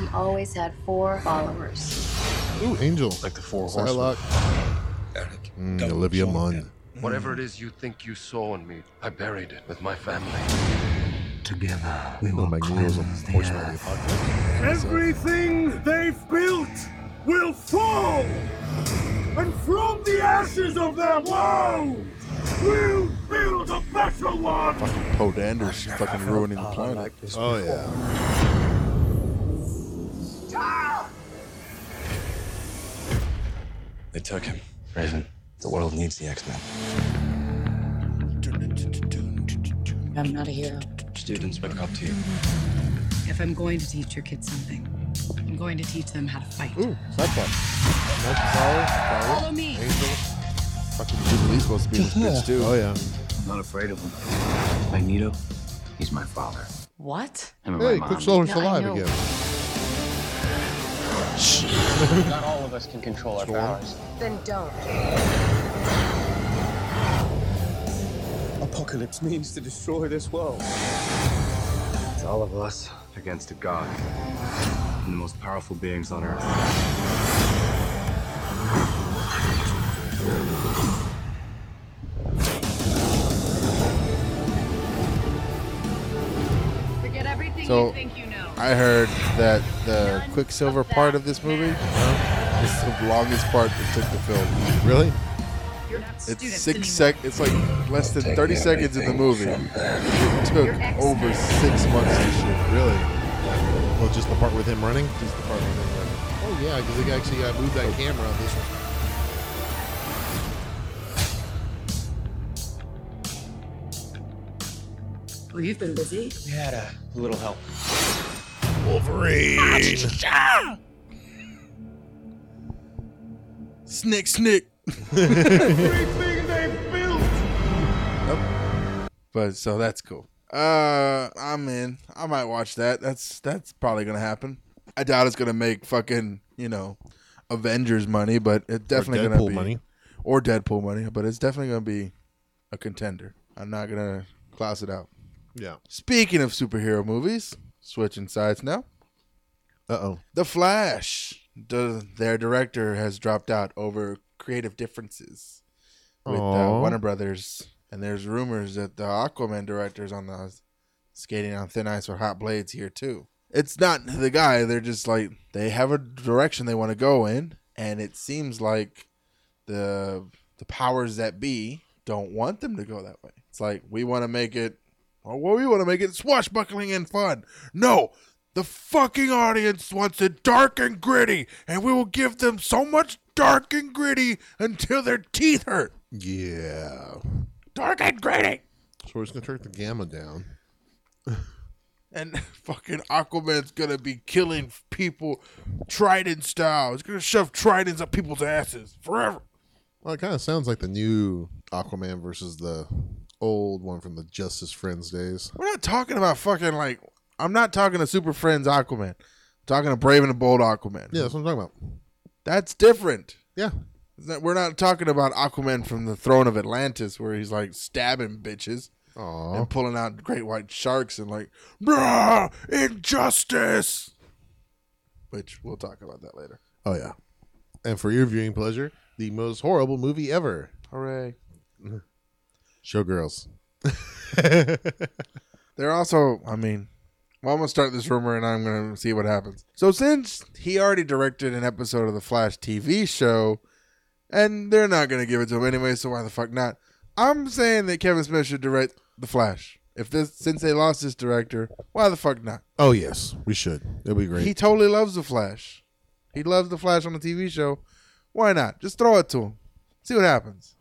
He always had four followers. Ooh, Angel. Like the four horsemen. Psylocke. Eric, Mm, don't Olivia Munn. them. Whatever it is you think you saw in me, I buried it with my family. Together, we will Magneto's a cleanse the horseman of the earth. Everything they've built will fall. and from the ashes of their woe, we'll build a better one. Fucking Poe Dander's fucking ruining the planet. Oh yeah. They took him. Raven, the world needs the X-Men. I'm not a hero. Students look up to you. If I'm going to teach your kids something, I'm going to teach them how to fight. Ooh, Cyclops. Nightcrawler. Follow me. Angel. Fucking Jubilee's supposed to be in this bitch too. Oh yeah. I'm not afraid of him. Magneto, he's my father. What? Him and Hey, my mom. Quicksilver's No, I alive know. again. Not all of us can control our powers. Then don't. Apocalypse means to destroy this world. It's all of us against a god. And the most powerful beings on earth. So- you think you know. I heard that the Quicksilver part of this movie is the longest part that took the film. Really? It's six anymore. sec. It's like less than thirty seconds in the movie. It took over six months to shoot. Really? Well, just the part with him running. Just the part with him running. Oh yeah, because they actually got moved that camera on this one. Well, you've been busy. We had a little help. Wolverine. Snick, snick. Everything they built. But so that's cool. Uh, I'm in. I might watch that. That's that's probably gonna happen. I doubt it's gonna make fucking you know Avengers money, but it's definitely gonna Deadpool be money. or Deadpool money. But it's definitely gonna be a contender. I'm not gonna class it out. Yeah. Speaking of superhero movies, switching sides now. Uh oh. The Flash. The, their director has dropped out over creative differences with uh, Warner Brothers, and there's rumors that the Aquaman director's on the skating on thin ice with hot blades here too. It's not the guy. They're just like they have a direction they want to go in, and it seems like the the powers that be don't want them to go that way. It's like we want to make it. Oh, well, we want to make it swashbuckling and fun. No, the fucking audience wants it dark and gritty, and we will give them so much dark and gritty until their teeth hurt. Yeah. Dark and gritty. So we're just gonna turn the gamma down. And fucking Aquaman's gonna be killing people trident style. He's gonna shove tridents up people's asses forever. Well, it kind of sounds like the new Aquaman versus the old one from the Justice Friends days. We're not talking about fucking like I'm not talking to Super Friends Aquaman. I'm talking to Brave and the Bold Aquaman. Yeah, that's what I'm talking about. That's different. Yeah. Not- We're not talking about Aquaman from the throne of Atlantis where he's like stabbing bitches Aw. and pulling out great white sharks and like, bruh, injustice. Which we'll talk about that later. Oh yeah. And for your viewing pleasure, the most horrible movie ever. Hooray. Mm-hmm. Showgirls. They're also, I mean, well, I'm gonna start this rumor and I'm gonna see what happens. So since he already directed an episode of the Flash TV show, and they're not gonna give it to him anyway, so why the fuck not? I'm saying that Kevin Smith should direct the Flash. If this, since they lost this director, why the fuck not? Oh yes, we should. It'll be great. He totally loves the Flash. He loves the Flash on the TV show. Why not? Just throw it to him. See what happens.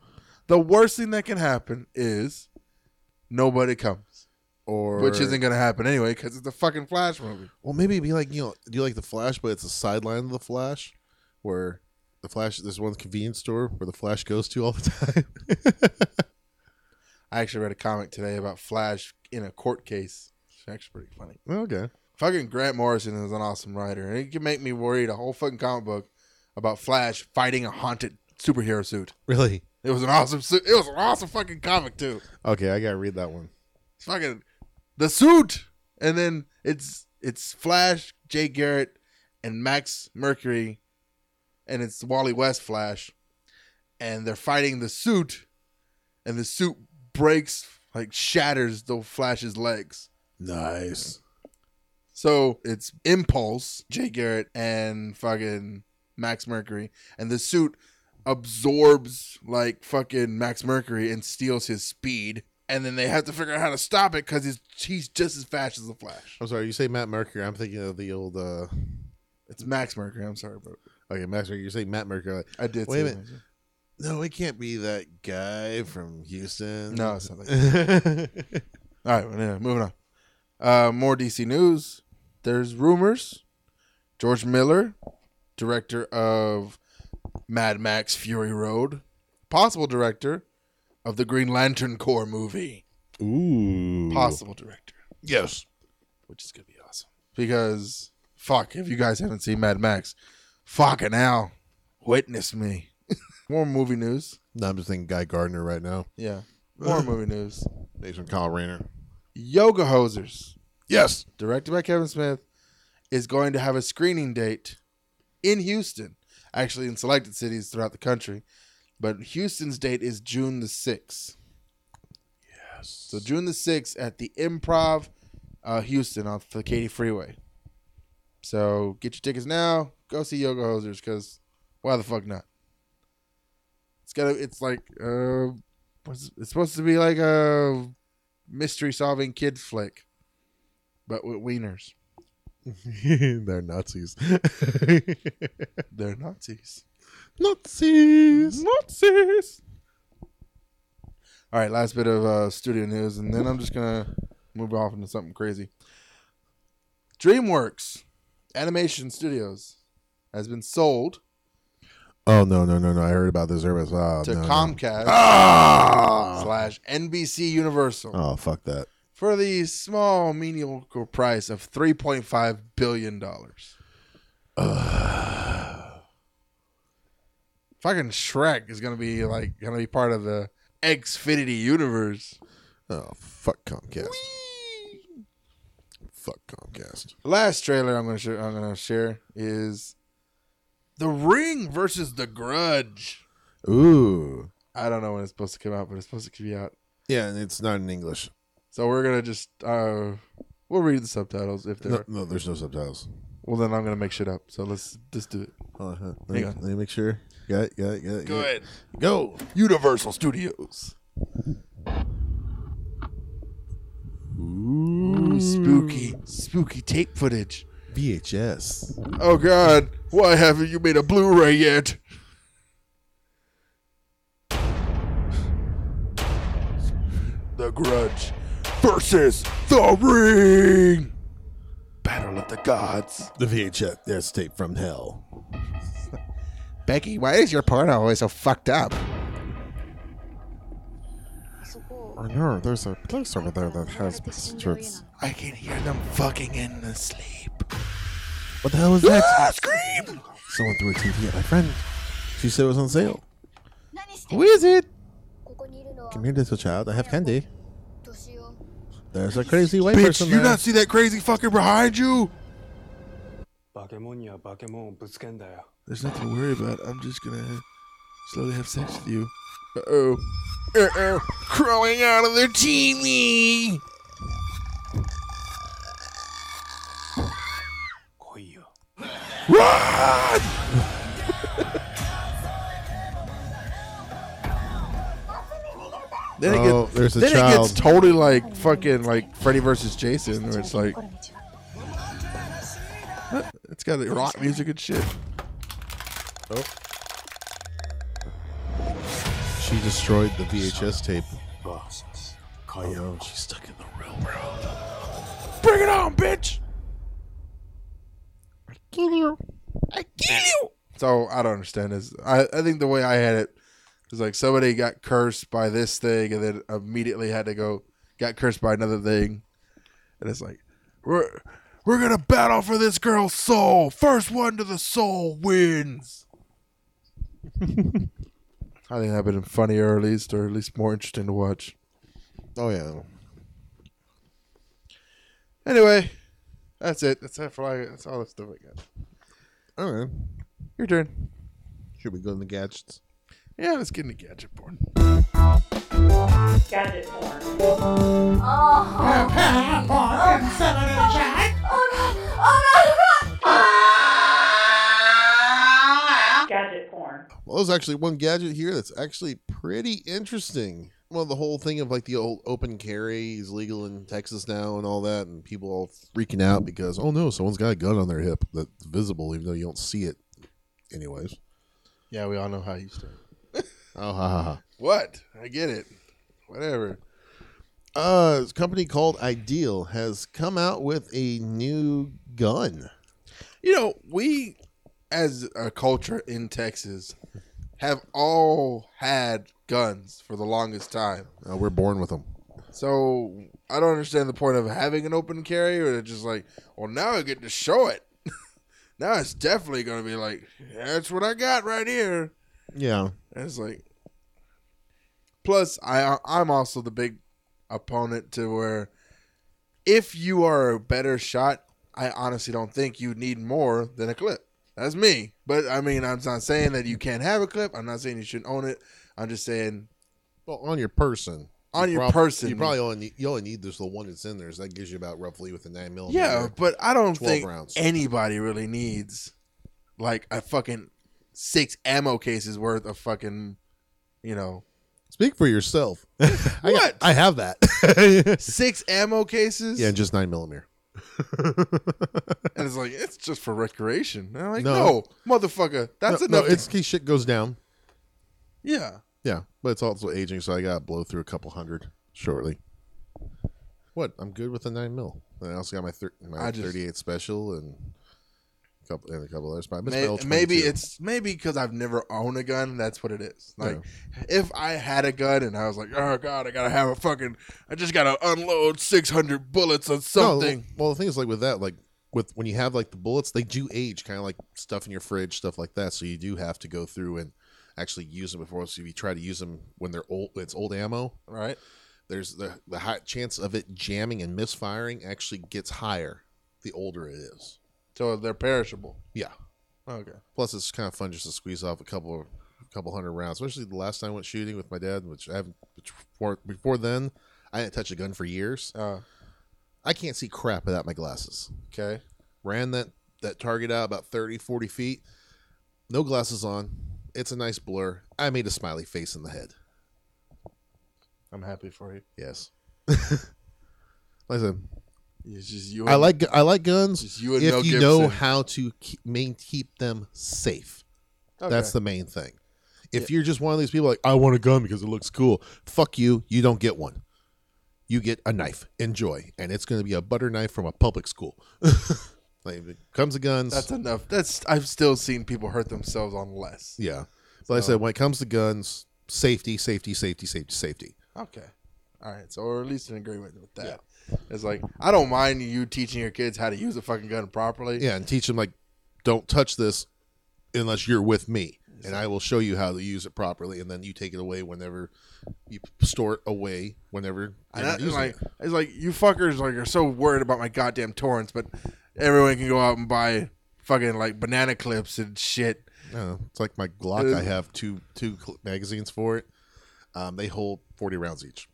The worst thing that can happen is nobody comes, or which isn't gonna happen anyway because it's a fucking Flash movie. Well, maybe it'd be like you know, do you like the Flash, but it's a sideline of the Flash, where the Flash there's one convenience store where the Flash goes to all the time. I actually read a comic today about Flash in a court case. It's actually pretty funny. okay. Fucking Grant Morrison is an awesome writer, and it can make me worried a whole fucking comic book about Flash fighting a haunted superhero suit. Really? It was an awesome suit. It was an awesome fucking comic too. Okay, I gotta read that one. It's fucking the suit, and then it's it's Flash, Jay Garrick, and Max Mercury, and it's Wally West Flash, and they're fighting the suit, and the suit breaks like shatters the Flash's legs. Nice. So it's Impulse, Jay Garrick, and fucking Max Mercury, and the suit absorbs like fucking Max Mercury and steals his speed. And then they have to figure out how to stop it because he's he's just as fast as the Flash. I'm sorry, you say Matt Mercury. I'm thinking of the old. uh It's Max Mercury. I'm sorry, but Okay, Max Mercury. You say Matt Mercury. I did. Wait a say minute. No, it can't be that guy from Houston. No, it's not like that. All right, well, moving on. Uh, more DC news. There's rumors. George Miller, director of Mad Max Fury Road, possible director of the Green Lantern Corps movie. Ooh. Possible director. Yes. Which is going to be awesome. Because, fuck, if you guys haven't seen Mad Max, fucking hell, witness me. more movie news. No, I'm just thinking Guy Gardner right now. Yeah. More movie news. Thanks from Kyle Rayner. Yoga Hosers. Yes. directed by Kevin Smith, is going to have a screening date in Houston, actually in selected cities throughout the country. But Houston's date is June the 6th. Yes. So June the 6th at the Improv uh, Houston off the Katy Freeway. So get your tickets now. Go see Yoga Hosers because why the fuck not? It's got it's like uh it's supposed to be like a mystery solving kid flick but with wieners. They're Nazis. They're Nazis. Nazis. Nazis. All right, last bit of uh, studio news, and then I'm just gonna move off into something crazy. DreamWorks Animation Studios has been sold Oh no no no no! I heard about this. Everybody's oh, to no, no. Comcast Ah! slash NBC Universal Oh fuck that! For the small menial price of 3.5 billion dollars. Fucking Shrek is gonna be like gonna be part of the Xfinity universe. Oh fuck Comcast! Fuck Comcast! The last trailer I'm gonna share, I'm gonna share is The Ring versus The Grudge. Ooh, I don't know when it's supposed to come out, but it's supposed to be out. yeah, and it's not in English. So we're gonna just uh we'll read the subtitles if there. No, no, there's no subtitles. Well, then I'm gonna make shit up. So let's just do it. Hold on, huh? Hang let, me, on. let me make sure. Got it, got it, got it. Go got it. ahead. Go. Universal Studios. Ooh, spooky, spooky tape footage. VHS. Oh God, why haven't you made a Blu-ray yet? The Grudge versus The Ring. Battle of the Gods. The VHS. That's tape from hell. Becky, why is your porno always so fucked up? I know. There's a place over there that has strips. I can hear them fucking in the sleep. What the hell was that? Ah, scream! Someone threw a TV at my friend. She said it was on sale. Who is it? Come here, little child. I have candy. There's a crazy white Bitch, person. you there. not see that crazy fucker behind you? There's nothing to worry about. I'm just gonna slowly have sex with you. Uh oh. Uh oh. Crawling out of their TV! Run! Then it Oh, gets, there's a then it gets totally like fucking like Freddy versus Jason, where it's like it's got like rock music and shit. Oh. She destroyed the VHS tape. versus Oh no, she's stuck in the real world. Bring it on, bitch! I kill you. I kill you. So I don't understand this. I, I think the way I had it was like somebody got cursed by this thing and then immediately had to go got cursed by another thing. And it's like we're we're gonna battle for this girl's soul. First one to the soul wins. I think that'd been funnier at least, or at least more interesting to watch. Oh yeah. Anyway, that's it. That's it for like, that's all the stuff I got. All right. Your turn. Should we go in the gadgets? Yeah, let's get into gadget porn. Gadget porn. Oh. God. Gadget porn. Well, there's actually one gadget here that's actually pretty interesting. Well, the whole thing of like the old open carry is legal in Texas now and all that, and people all freaking out because oh no, someone's got a gun on their hip that's visible even though you don't see it. Anyways, Yeah, we all know how you start. Oh ha ha ha. What? I get it. Whatever. Uh, a company called Ideal has come out with a new gun. You know, we as a culture in Texas have all had guns for the longest time. Uh, we're born with them. So I don't understand the point of having an open carry, or just like, well, now I get to show it. now it's definitely going to be like, that's what I got right here. Yeah. And it's like, plus I I'm also the big opponent to where if you are a better shot, I honestly don't think you need more than a clip. That's me. But I mean, I'm not saying that you can't have a clip. I'm not saying you shouldn't own it. I'm just saying Well, on your person. On you your prob- person. You probably only need, you only need this the one that's in there. So that gives you about roughly with a nine millimeter. Yeah, but I don't think rounds. anybody really needs like a fucking six ammo cases worth of fucking, you know, Speak for yourself. What? I, I have that. six ammo cases. yeah, just nine millimeter. and it's like it's just for recreation. And I'm like, no, No. motherfucker, that's no, enough. No, it's case shit goes down. yeah, Yeah, but it's also aging, so I got to blow through a couple hundred shortly. What? I'm good with the nine mil. And I also got my thir- my I just- 38 special and a couple and a couple others. But I May- maybe it's maybe because I've never owned a gun. That's what it is. Like, if I had a gun and I was like, oh god, I gotta have a fucking, I just gotta unload six hundred bullets on No, something. well, the thing is, like with that, like with when you have like the bullets, they do age, kind of like stuff in your fridge, stuff like that. So you do have to go through and actually use them before. So if you try to use them when they're old, it's old ammo. Right. There's the the high chance of it jamming and misfiring actually gets higher the older it is. So they're perishable. Yeah. Okay. Plus, it's kind of fun just to squeeze off a couple of a couple hundred rounds. Especially the last time I went shooting with my dad, which I haven't which before before then. I didn't touch a gun for years. Uh, I can't see crap without my glasses. okay. Ran that that target out about 30, 40 feet. No glasses on. It's a nice blur. I made a smiley face in the head. I'm happy for you. Yes. like I said, It's just you. I like I like guns Just you and if Mel you know how to keep, main, keep them safe. Okay. That's the main thing. If you're just one of these people like I want a gun because it looks cool, fuck you. You don't get one. You get a knife. Enjoy, and it's going to be a butter knife from a public school. like if it comes to guns. That's enough. That's I've still seen people hurt themselves on less. yeah. But like I said, when it comes to guns, safety, safety, safety, safety, safety. Okay. All right. So we're at least in agreement with that. It's like I don't mind you teaching your kids how to use a fucking gun properly. Yeah, and teach them like, don't touch this unless you're with me, and I will show you how to use it properly, and then you take it away whenever you store it away whenever you're And I, using like it. it's like you fuckers like are so worried about my goddamn torrents, but everyone can go out and buy fucking like banana clips and shit. Yeah, it's like my Glock. Uh, I have two two magazines for it. Um, they hold forty rounds each.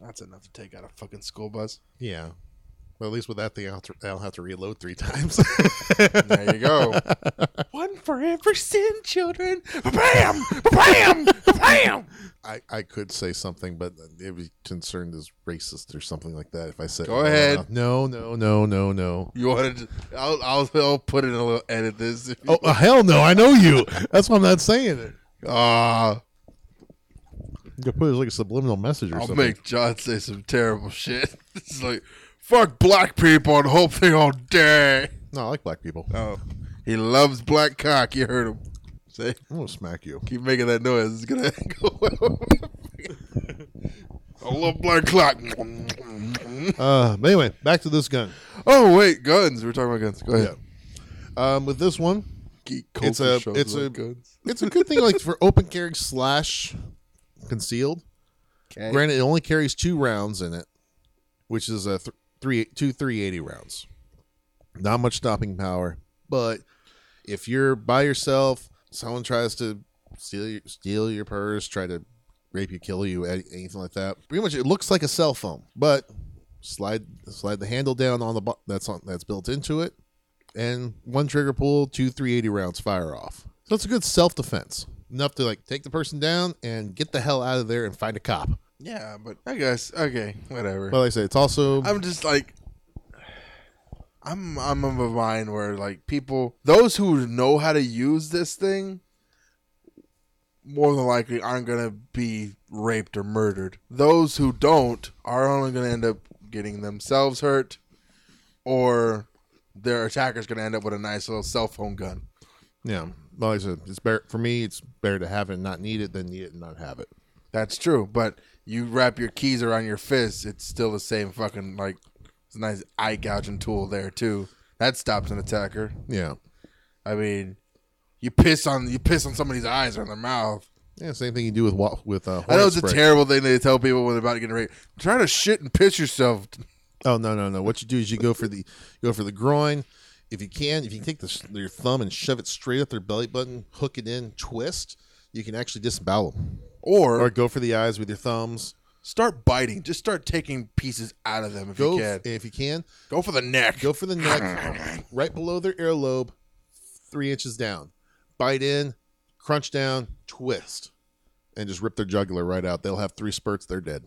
That's enough to take out a fucking school bus. Yeah. Well, at least with that thing, I'll, have to- I'll have to reload three times. There you go. One for every sin, children. Bam, bam, bam. I, I could say something, but it would be concerned as racist or something like that if I said. Go ahead. No, no, no, no, no. You wanted? To, I'll, I'll I'll put in a little edit this. Oh uh, hell no! I know you. That's why I'm not saying it. Ah, You could put it as like a subliminal message or I'll something. make John say some terrible shit. It's like fuck black people and hope they all die. No, I like black people. Oh, he loves black cock. You heard him. Say, I'm gonna smack you. keep making that noise. It's gonna go. Away. I love black cock. Uh, but anyway, back to this gun. Oh wait, guns. We're talking about guns. Go ahead. Um, with this one, Geek it's a it's a guns. it's a good thing like for open carry slash concealed. Okay. Granted, it only carries two rounds in it, which is a th- three two three eighty rounds. Not much stopping power, but if you're by yourself, someone tries to steal your, steal your purse, try to rape you, kill you, anything like that. Pretty much, it looks like a cell phone, but slide slide the handle down on the bu- that's on that's built into it, and one trigger pull, two 380 rounds fire off. So it's a good self defense. Enough to like take the person down and get the hell out of there and find a cop. Yeah, but I guess okay, whatever. But like I say, it's also I'm just like I'm I'm of a mind where like people those who know how to use this thing more than likely aren't gonna be raped or murdered. Those who don't are only gonna end up getting themselves hurt or their attacker's gonna end up with a nice little cell phone gun. yeah. Well, like I said, it's better for me. It's better to have it and not need it than need it and not have it. That's true, but you wrap your keys around your fist, it's still the same fucking like it's a nice eye gouging tool there too. That stops an attacker. Yeah. I mean, you piss on you piss on somebody's eyes or in their mouth. Yeah. Same thing you do with wa- with uh, I know it's a terrible thing they tell people when they're about to get raped. Try to shit and piss yourself. Oh no no no! What you do is you go for the you go for the groin. If you can, if you can take the, your thumb and shove it straight up their belly button, hook it in, twist, you can actually disembowel them. Or, or go for the eyes with your thumbs. Start biting. Just start taking pieces out of them if Go you can. if you can. Go for the neck. Go for the neck, right below their earlobe, three inches down. Bite in, crunch down, twist, and just rip their jugular right out. They'll have three spurts. They're dead.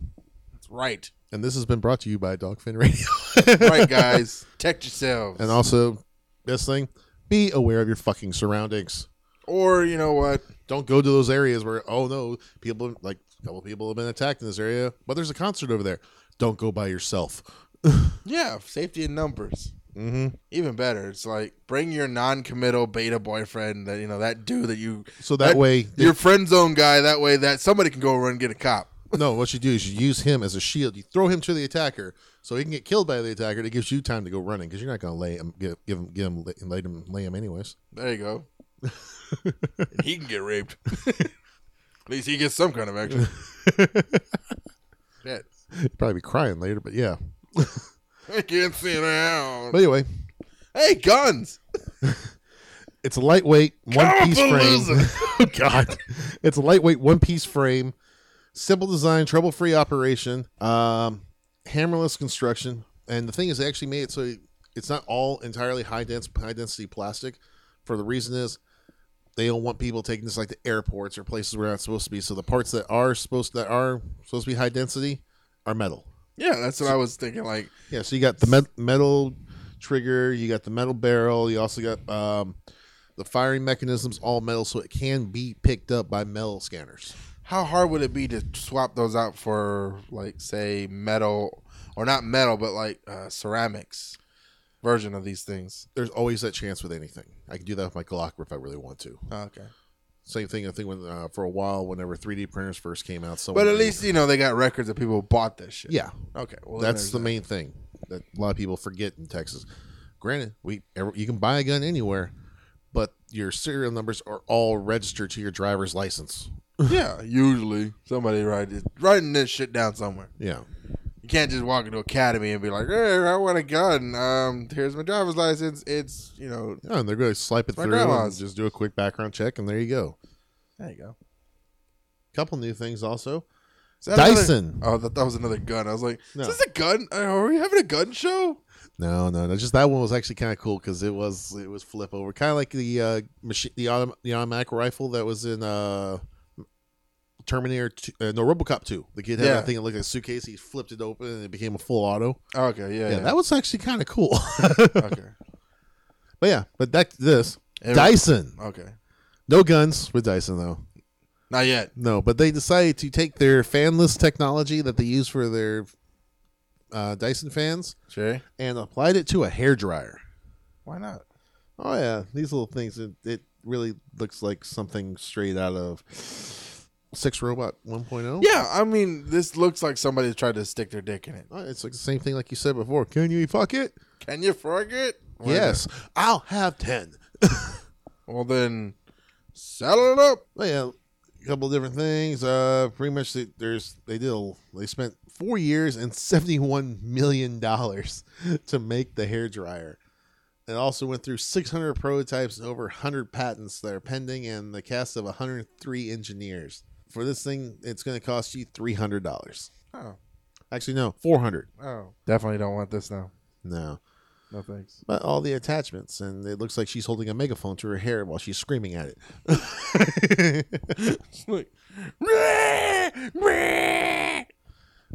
That's right. And this has been brought to you by Dogfin Radio. right, guys. Protect yourselves. And also, this thing, be aware of your fucking surroundings. Or you know what? Don't go to those areas where oh no, people like a couple people have been attacked in this area, but there's a concert over there. Don't go by yourself. Yeah, safety in numbers. Mm-hmm. Even better, it's like bring your non-committal beta boyfriend. That you know that dude that you. So that way- your friend zone guy. That way, that somebody can go run and get a cop. no, what you do is you use him as a shield. You throw him to the attacker, so he can get killed by the attacker. It gives you time to go running because you're not going to lay him, give, give him, give him, lay him, lay him anyways. There you go. He can get raped. At least he gets some kind of action. Shit. He'd probably be crying later, but yeah. I can't see it now. But anyway, Hey, guns. it's a lightweight one piece frame. Oh God, it's a lightweight one piece frame, simple design, trouble free operation, um, hammerless construction, and the thing is, they actually made it so it's not all entirely high dense high density plastic. For the reason is they don't want people taking this like to airports or places where they're not supposed to be. So the parts that are supposed that are supposed to be high density are metal. Yeah, that's what I was thinking. Like, Yeah, so you got the met- metal trigger, you got the metal barrel, you also got um, the firing mechanisms all metal, so it can be picked up by metal scanners. How hard would it be to swap those out for, like, say, metal or not metal, but like uh, ceramics version of these things? There's always that chance with anything. I can do that with my Glock if I really want to. Oh, okay. Same thing. I think when uh, for a while, whenever 3D printers first came out, someone But at least you know they got records that people bought this shit. yeah, Okay. Well, that's the that. main thing that a lot of people forget in Texas. Granted, we you can buy a gun anywhere, but your serial numbers are all registered to your driver's license. Yeah, usually somebody write it, writing this shit down somewhere. Yeah. You can't just walk into academy and be like, "Hey, I want a gun. Um, here's my driver's license. It's you know, Yeah, and they're going to swipe it My through and just do a quick background check, and there you go. there you go." couple new things also. Is that another- Dyson. oh, that, that was another gun. I was like, No. "Is this a gun? Uh, Are we having a gun show?" No, no, no. Just that one was actually kind of cool because it was it was flip over, kind of like the uh, machine, the, autom- the automatic rifle that was in uh, Terminator, 2, uh, no RoboCop two. The kid had Yeah. that thing that looked like a suitcase. He flipped it open and it became a full auto. Oh, okay, yeah, Yeah, yeah. that was actually kind of cool. okay. But yeah, but that this Every- Dyson. Okay, No guns with Dyson though. not yet. No, but they decided to take their fanless technology that they use for their uh, Dyson fans Sure. and applied it to a hair dryer. Why not? Oh yeah, these little things. It, it really looks like something straight out of Six Robot 1.0. Yeah, I mean, this looks like somebody tried to stick their dick in it. It's like the same thing like you said before. Can you fuck it? Can you forget? Why yes, I'll have ten. Well, then, settle it up. But yeah, a couple of different things. Uh, pretty much they, there's they did they spent four years and seventy one million dollars to make the hair dryer. It also went through 600 prototypes and over 100 patents that are pending, and the cast of 103 engineers. For this thing, it's going to cost you $300. Oh, Actually, no, 400. oh, definitely don't want this now. No. No thanks. But all the attachments, and it looks like she's holding a megaphone to her hair while she's screaming at it. It's like,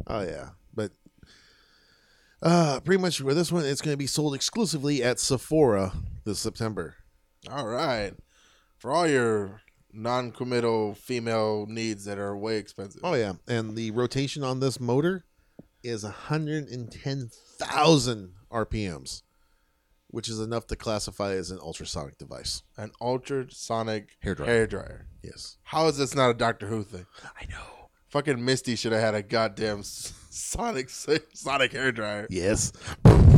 Oh yeah, but uh pretty much with this one, it's going to be sold exclusively at Sephora this September. all right. For all your non-committal female needs that are way expensive. Oh yeah, and the rotation on this motor is 110,000 RPMs, which is enough to classify as an ultrasonic device. An ultrasonic Hair dryer. Hair dryer. Yes. How is this not a Doctor Who thing? I know. Fucking Missy should have had a goddamn sonic sonic hair dryer. Yes.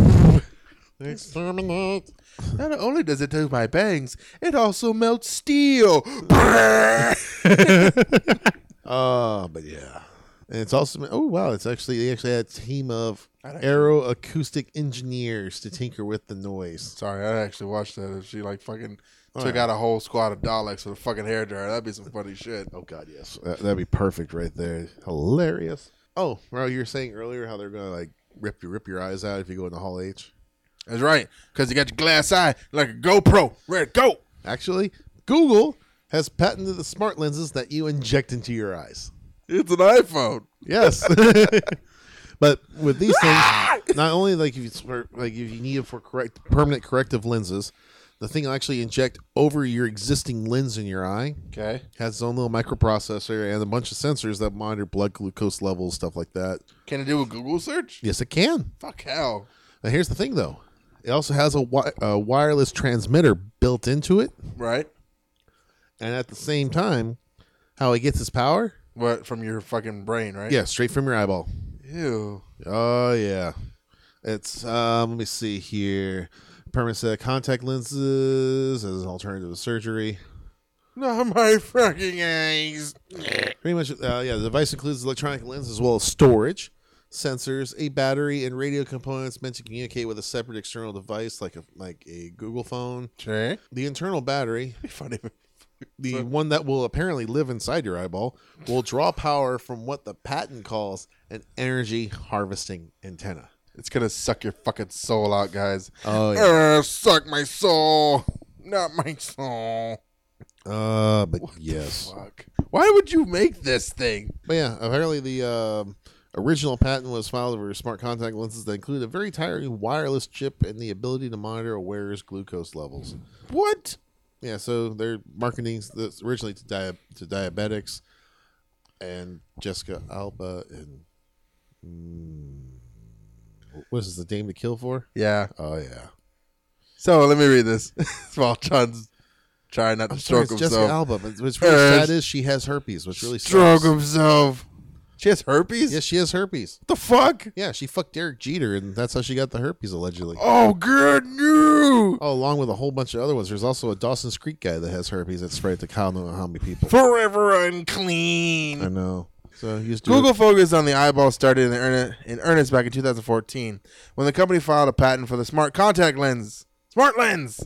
Exterminate. Not only does it do my bangs, it also melts steel. Uh, but yeah. And it's also oh wow, it's actually they actually had a team of aero acoustic engineers to tinker with the noise. Sorry, I actually watched that. If she like fucking Oh, took out a whole squad of Daleks with a fucking hair dryer, that'd be some funny shit. Oh god, yes. That, that'd be perfect right there. Hilarious. Oh, well, you were saying earlier how they're gonna like rip your rip your eyes out if you go into Hall H. That's right, because you got your glass eye like a GoPro. Ready to go. Actually, Google has patented the smart lenses that you inject into your eyes. It's an iPhone. Yes. but with these things, not only like if for, like if you need it for correct permanent corrective lenses, the thing will actually inject over your existing lens in your eye. Okay. Has its own little microprocessor and a bunch of sensors that monitor blood glucose levels, stuff like that. Can it do a Google search? Yes, it can. Fuck hell. Now here's the thing, though. It also has a, wi- a wireless transmitter built into it, Right? and at the same time, how it gets its power? What from your fucking brain, right? Yeah, straight from your eyeball. Ew. Oh yeah, it's um. Let me see here. Permanent set of contact lenses as an alternative to surgery. Not my fucking eyes. Pretty much, uh, yeah. The device includes electronic lens as well as storage, sensors, a battery, and radio components meant to communicate with a separate external device like a like a Google phone. Okay. The internal battery, the one that will apparently live inside your eyeball, will draw power from what the patent calls an energy harvesting antenna. It's gonna suck your fucking soul out, guys. Oh yeah. Uh, suck my soul, not my soul. Uh, but yes. Fuck. Why would you make this thing? But yeah, apparently the um, original patent was filed for smart contact lenses that include a very tiny wireless chip and the ability to monitor a wearer's glucose levels. What? Yeah, so they're marketing this originally to dia- to diabetics and Jessica Alba and mm, what is this, the Dame to Kill for? Yeah. Oh yeah, So let me read this. While John's trying not to I'm sorry, stroke it's Jessica himself. Alba, but what's really sad is she has herpes, which really Stroke sucks. himself. She has herpes. Yes, she has herpes. What the fuck? Yeah, she fucked Derek Jeter, and that's how she got the herpes allegedly. Oh, good news. Oh, along with a whole bunch of other ones. There's also a Dawson's Creek guy that has herpes that spread to Kyle know how many people. Forever unclean. I know. So Google focus on the eyeball started in, earnest, in earnest back in 2014 when the company filed a patent for the smart contact lens. Smart lens!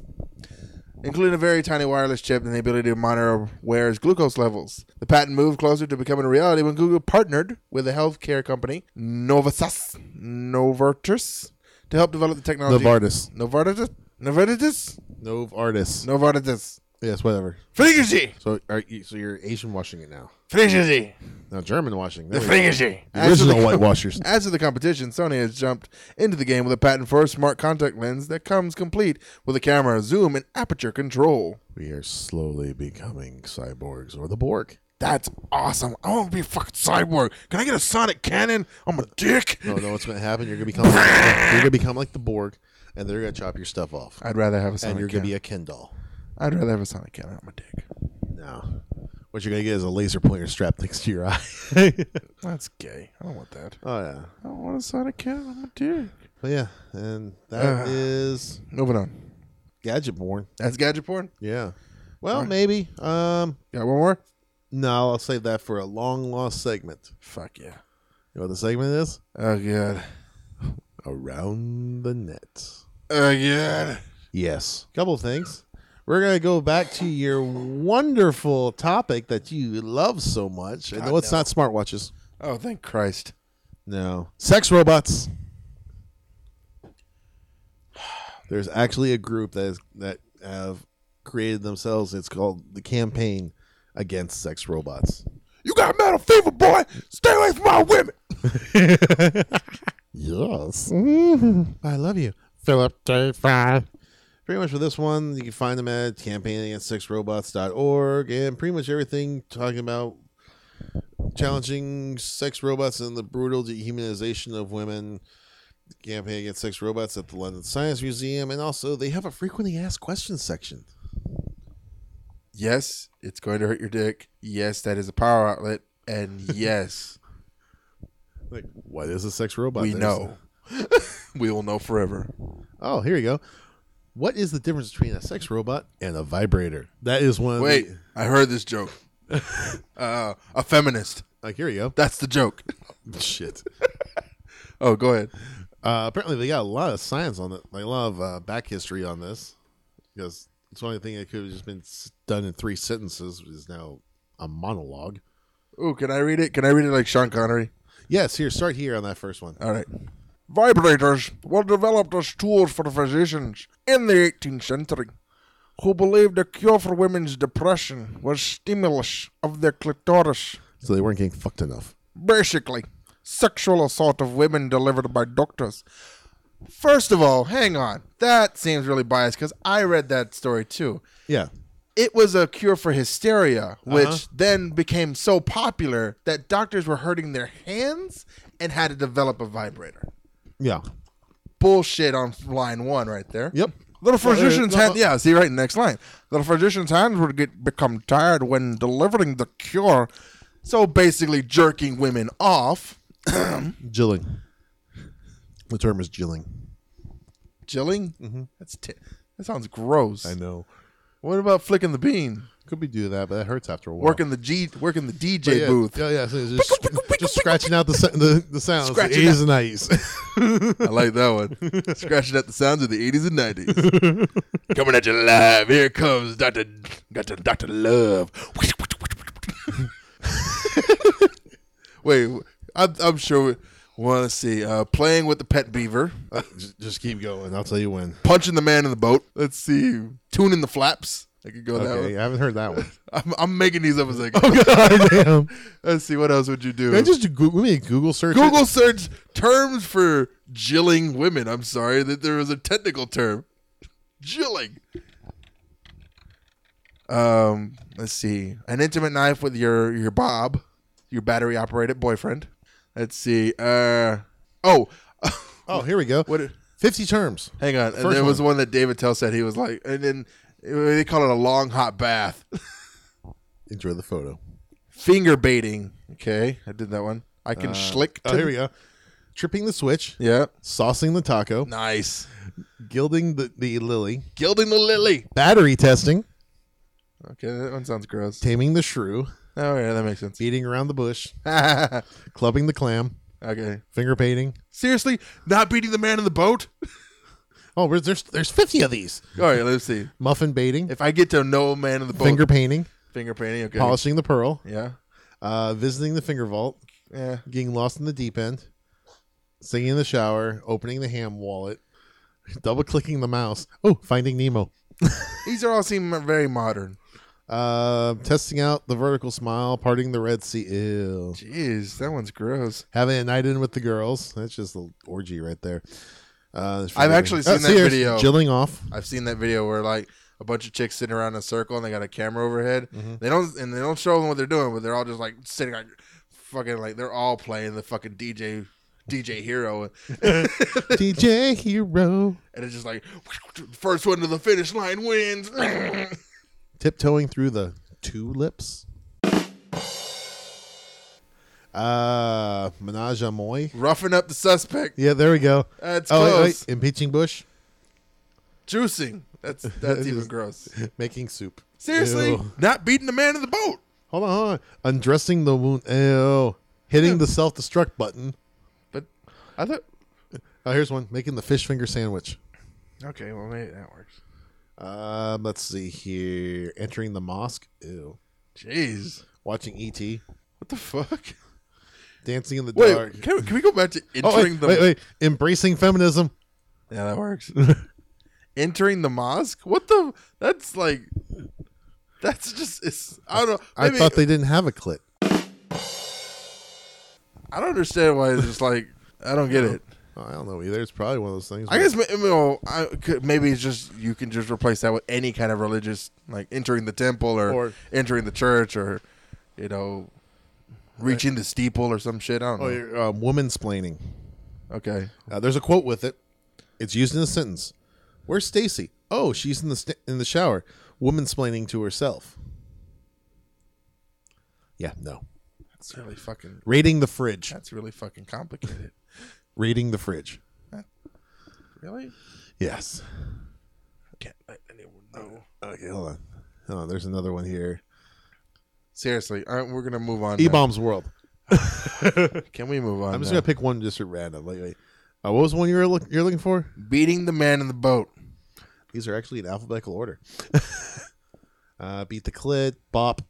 Including a very tiny wireless chip and the ability to monitor wearer's glucose levels. The patent moved closer to becoming a reality when Google partnered with the healthcare company Novasas Novartis to help develop the technology. Novartis. Novartis? Novartis? Nov Artis. Novartis. Yes, whatever. Frigidaire. So are you, so you're Asian washing it now. Frigidaire. Now German washing. The There we go. Frigidaire. The As for original the- whitewashers. As for the competition, Sony has jumped into the game with a patent for a smart contact lens that comes complete with a camera, zoom, and aperture control. We are slowly becoming cyborgs or the Borg. That's awesome. I want to be a fucking cyborg. Can I get a sonic cannon? I'm a dick. No, no, what's going to happen? You're going to become you're going to become like the Borg, and they're going to chop your stuff off. I'd rather have a sonic and you're going to be a Ken doll. I'd rather have a sonic cannon. I'm a dick. No. What you're going to get is a laser pointer strapped next to your eye. That's gay. I don't want that. oh yeah. I don't want a sonic cannon. I'm a dick. But yeah, and that Uh, is Moving on. gadget porn. That's gadget porn. Yeah. Well, Alright. maybe. Um, Got one more? no, I'll save that for a long lost segment. Fuck yeah. You know what the segment is? Oh god. Around the net. Oh god. Yes. Couple of things. We're gonna go back to your wonderful topic that you love so much. And no, it's no. not smartwatches. Oh, thank Christ. No. Sex robots. There's actually a group that is, that have created themselves. It's called the Campaign Against Sex Robots. You got metal fever, boy. Stay away from my women. Yes. I love you. Philip J. Fry. Pretty much for this one, you can find them at campaignagainst.sexrobots.org and pretty much everything talking about challenging sex robots and the brutal dehumanization of women. Campaign against sex robots at the London Science Museum, and also they have a frequently asked questions section. Yes, it's going to hurt your dick. Yes, that is a power outlet. And yes, Like, what is a sex robot? we There's- know. we will know forever. Oh, here you go. What is the difference between a sex robot and a vibrator? That is one. Of Wait, the, I heard this joke. uh, a feminist. like here you go. That's the joke. Shit. Oh, go ahead. Uh, apparently, they got a lot of science on it, like a lot of uh, back history on this, because it's the only thing that could have just been done in three sentences is now a monologue. Ooh, can I read it? Can I read it like Sean Connery? Yes, here, start here on that first one. All right. Vibrators were developed as tools for the physicians in the 18th century who believed the cure for women's depression was stimulus of their clitoris. So they weren't getting fucked enough. Basically, sexual assault of women delivered by doctors. First of all, hang on. That seems really biased because I read that story too. Yeah. It was a cure for hysteria, which Uh-huh. then became so popular that doctors were hurting their hands and had to develop a vibrator. Yeah. Bullshit on line one right there. Yep. Little physician's hand. Yeah, see right next line. Little physician's hands would get become tired when delivering the cure. So basically, jerking women off. Jilling. The term is jilling. Jilling. Mhm. That's t- that sounds gross. I know. What about flicking the bean? Could be do that, but that hurts after a while. Working the G, working the But DJ yeah, booth. Yeah, yeah. So it's just, just scratching out the sa- the, the sounds. Scratching the out- A's and I's. I like that one. Scratching at the sounds of the 80s and 90s. Coming at you live. Here comes Dr. Dr. Dr. Love. Wait, I'm, I'm sure. Well, let's see. Uh, playing with the pet beaver. just, just keep going. I'll tell you when. Punching the man in the boat. Let's see. Tuning the flaps. I could go that way. I haven't heard that one. I'm, I'm making these up as I go. Oh god damn! Let's see. What else would you do? I just do Google, me Google search? it? Google search terms for jilling women. I'm sorry that there was a technical term. Jilling. Um, let's see. An intimate knife with your your Bob, your battery operated boyfriend. Let's see. Uh oh. Oh, here we go. What? Fifty terms. Hang on. First there was one. one that Dave Attell said he was like, and then they call it a long hot bath. Enjoy the photo. Finger baiting. Okay, I did that one. I can Uh, schlick. Oh, here we go. Tripping the switch. Yeah. Saucing the taco. Nice. Gilding the, the lily. Gilding the lily. Battery testing. Okay, that one sounds gross. Taming the shrew. Oh yeah, that makes sense. Beating around the bush. Clubbing the clam. Okay. Finger painting. Seriously, not beating the man in the boat. Oh, there's there's, fifty of these. All right, let's see. Muffin baiting. If I get to know a man in the boat, Finger painting. finger painting. Okay. Polishing the pearl. Yeah. Uh, visiting the finger vault. Yeah. Getting lost in the deep end. Singing in the shower. Opening the ham wallet. Double clicking the mouse. Oh, finding Nemo. These are all seem very modern. Uh, testing out the vertical smile, parting the Red Sea. Ew. Jeez, that one's gross. Having a night in with the girls. That's just an orgy right there. Uh, I've actually Oh, seen see, that video. Jilling off. I've seen that video where like a bunch of chicks sitting around in a circle and they got a camera overhead. Mm-hmm. They don't and they don't show them what they're doing, but they're all just like sitting like fucking like they're all playing the fucking DJ DJ Hero DJ Hero. and it's just like first one to the finish line wins. Tiptoeing through the tulips. Uh, Menage a moi. Roughing up the suspect. Yeah, there we go. That's oh, wait, close. wait. Impeaching Bush. Juicing. That's that's even gross. Making soup. Seriously, Ew. not beating the man in the boat. Hold on, hold on. Undressing the wound. Ew. Hitting the self destruct button. But I thought. Oh, here's one. Making the fish finger sandwich. Okay, well maybe that works. Um, let's see here. Entering the mosque. Ew. Jeez, Watching ET. what the fuck? Dancing in the Wait, dark. can we, can we go back to Oh, entering wait, the? wait, wait. Embracing feminism. Yeah, that works. entering the mosque. What the? That's like. That's just. It's. I don't know. I Maybe- thought they didn't have a clit. I don't understand why it's just like. I don't get it. Oh, I don't know either. It's probably one of those things. I guess you know, I could, maybe it's just you can just replace that with any kind of religious, like entering the temple or, Or- entering the church or, you know, reaching the steeple or some shit. I don't know. Oh, um, woman splaining. Okay. Uh, there's a quote with it. It's used in a sentence. Where's Stacy? Oh, she's in the st- in the shower. Woman splaining to herself. Yeah, no. That's really fucking. Raiding the fridge. That's really fucking complicated. Raiding the fridge. really? Yes. Can't let anyone know. Okay, hold on. Hold on. There's another one here. Seriously, all right, we're gonna move on. E now. bombs world. Can we move on? I'm just now? gonna pick one just at random. Wait. Uh, what was the one you were look, you're looking for? beating the man in the boat. These are actually in alphabetical order. uh, beat the clit, bop,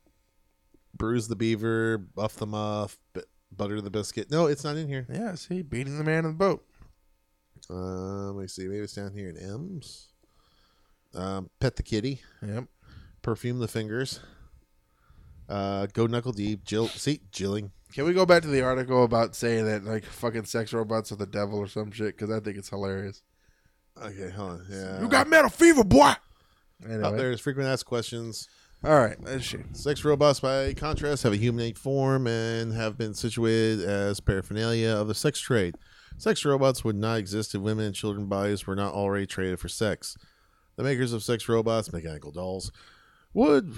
bruise the beaver, buff the muff, b- butter the biscuit. No, it's not in here. Yeah, see, beating the man in the boat. Uh, let me see. Maybe it's down here in M's. Um, pet the kitty. Yep. Perfume the fingers. Uh, go knuckle deep. Jill. See, jilling. Can we go back to the article about saying that like fucking sex robots are the devil or some shit? Because I think it's hilarious. Okay, hold on. Yeah. You got metal fever, boy. Anyway. Up there's frequent asked questions. All right, let's shoot. Sex robots, by contrast, have a humanoid form and have been situated as paraphernalia of the sex trade. Sex robots would not exist if women and children bodies were not already traded for sex. The makers of sex robots, mechanical dolls, would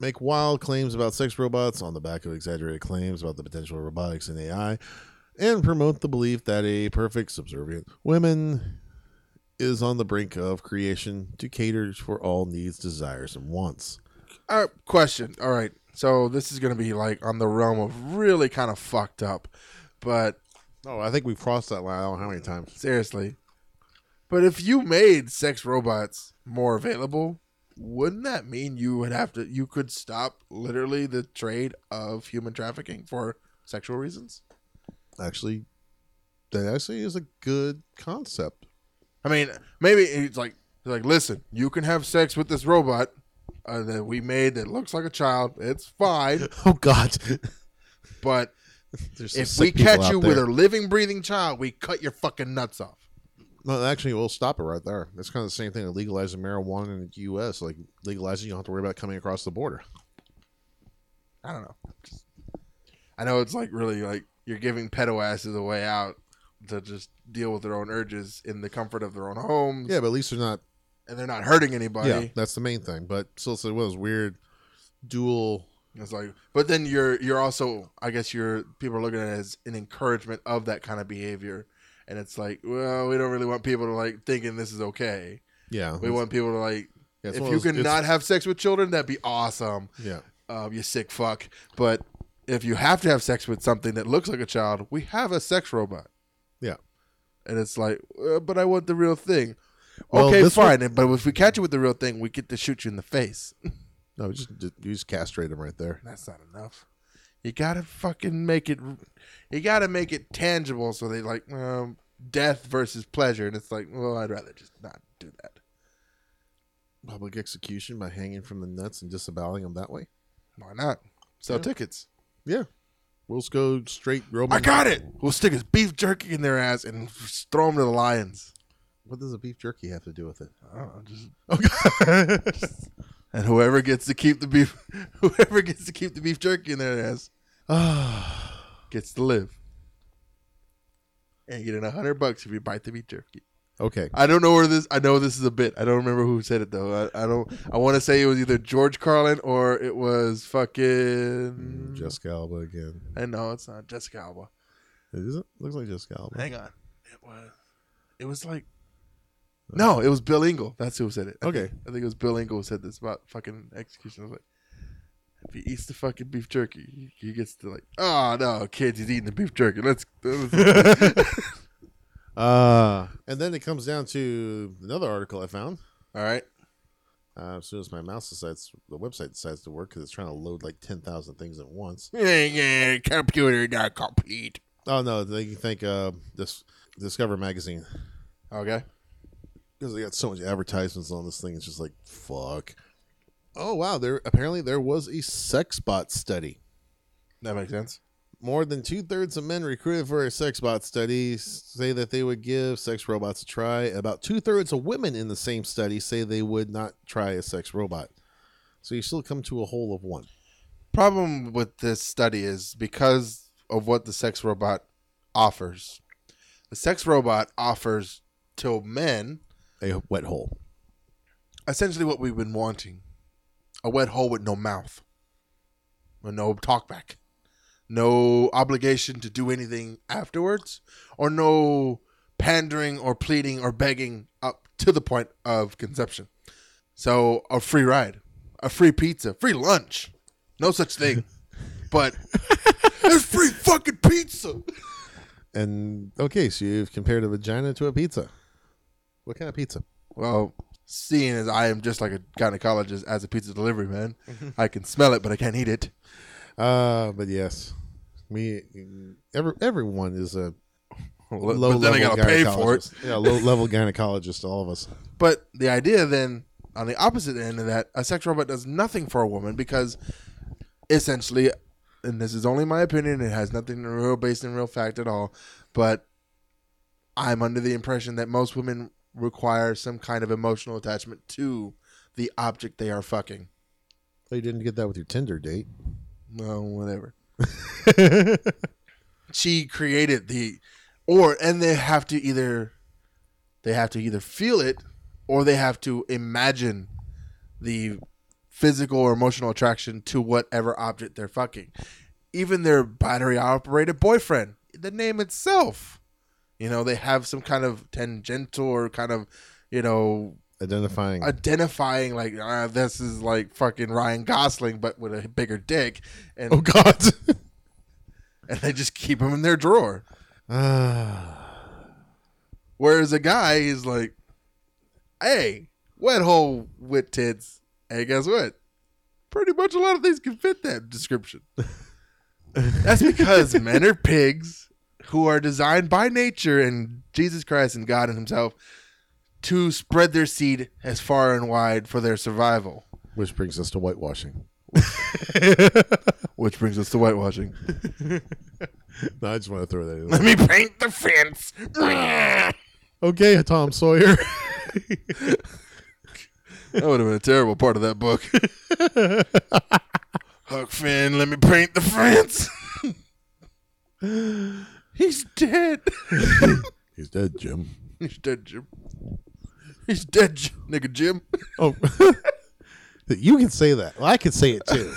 make wild claims about sex robots on the back of exaggerated claims about the potential of robotics and AI, and promote the belief that a perfect, subservient woman is on the brink of creation to cater for all needs, desires, and wants. All right, question. All right, so this is gonna be like on the realm of really kind of fucked up, but Oh, I think we've crossed that line. I don't know how many times. seriously. But if you made sex robots more available, wouldn't that mean you would have to you could stop literally the trade of human trafficking for sexual reasons? Actually, that actually is a good concept. I mean, maybe it's like it's like listen, you can have sex with this robot uh, that we made that looks like a child. It's fine, Oh God, but if we catch you with a living, breathing child, we cut your fucking nuts off. No, actually, we'll stop it right there. That's kind of the same thing. with Legalizing marijuana in the U.S., like legalizing, you don't have to worry about coming across the border. I don't know. Just- I know it's like really like you're giving pedo asses a way out to just deal with their own urges in the comfort of their own homes. Yeah, but at least they're not. and they're not hurting anybody. Yeah, that's the main thing. But still, one of those weird dual. It's like, but then you're you're also, I guess you're people are looking at it as an encouragement of that kind of behavior, and it's like, well, we don't really want people to like thinking this is okay. Yeah, We want people to like, Yeah, if you can not have sex with children, that'd be awesome. Yeah. um, you sick fuck. But if you have to have sex with something that looks like a child, we have a sex robot. Yeah. And it's like, uh, but I want the real thing. Well, okay, fine. one- But if we catch you with the real thing, we get to shoot you in the face. No, just you just castrate him right there. That's not enough. You gotta fucking make it. You gotta make it tangible. So they like um, death versus pleasure, and it's like, well, I'd rather just not do that. Public execution by hanging from the nuts and disaboweling them that way. Why not? Sell Yeah. tickets. Yeah, we'll go straight Roman. I got it. We'll stick his beef jerky in their ass and throw them to the lions. What does a beef jerky have to do with it? I don't know, just and whoever gets to keep the beef, whoever gets to keep the beef jerky in their ass, gets to live. And you get in a hundred bucks if you bite the beef jerky. Okay. I don't know where this. I know this is a bit. I don't remember who said it though. I, I don't. I want to say it was either George Carlin or it was fucking mm, Jessica Alba again. I know it's not Jessica Alba. It? Looks like Jessica Alba. Hang on. It was. It was like. Uh, no, it was Bill Engvall. That's who said it. I Okay. think, I think it was Bill Engvall who said this about fucking execution. I was like, if he eats the fucking beef jerky, he, gets to like, oh no, kids, he's eating the beef jerky. Let's. Uh, and then it comes down to another article I found. All right. Uh, as soon as my mouse decides, the website decides to work because it's trying to load like 10,000 things at once. yeah, yeah, computer not complete. Oh, no. They think uh, this Discover Magazine. Okay. because they got so much advertisements on this thing. It's just like fuck. Oh wow! There apparently there was a sex bot study. That makes sense. More than two thirds of men recruited for a sex bot study say that they would give sex robots a try. About two thirds of women in the same study say they would not try a sex robot. So you still come to a whole of one. Problem with this study is because of what the sex robot offers. The sex robot offers to men a wet hole. Essentially, what we've been wanting a wet hole with no mouth, with no talkback, no obligation to do anything afterwards, or no pandering or pleading or begging up to the point of conception. So, a free ride, a free pizza, free lunch. No such thing. but there's free fucking pizza. And okay, so you've compared a vagina to a pizza. What kind of pizza? Well, seeing as I am just like a gynecologist as a pizza delivery man, I can smell it, but I can't eat it. Uh, but yes, me, every everyone is a low but then I level gotta pay for it. gynecologist. Yeah, low level gynecologist. All of us. But the idea then, on the opposite end of that, a sex robot does nothing for a woman because essentially, and this is only my opinion, it has nothing to real based in real fact at all, but I'm under the impression that most women require some kind of emotional attachment to the object they are fucking. Well, you didn't get that with your Tinder date. No, whatever. she created the or and they have to either they have to either feel it or they have to imagine the physical or emotional attraction to whatever object they're fucking. Even their battery operated boyfriend, the name itself. You know, they have some kind of tangential or kind of, you know, Identifying. identifying like uh, this is like fucking Ryan Gosling but with a bigger dick and oh God. and they just keep him in their drawer. Ah. Whereas a guy is like, hey, wet hole with tits. Hey, guess what? Pretty much a lot of things can fit that description. That's because men are pigs who are designed by nature and Jesus Christ and God and Himself to spread their seed as far and wide for their survival. Which brings us to whitewashing. Which brings us to whitewashing. no, I just want to throw that in. Let me paint the fence. okay, Tom Sawyer. That would have been a terrible part of that book. Huck Finn, let me paint the fence. He's dead. He's dead, Jim. He's dead, Jim. He's dead, J- nigga Jim. Oh, you can say that. Well, I can say it too.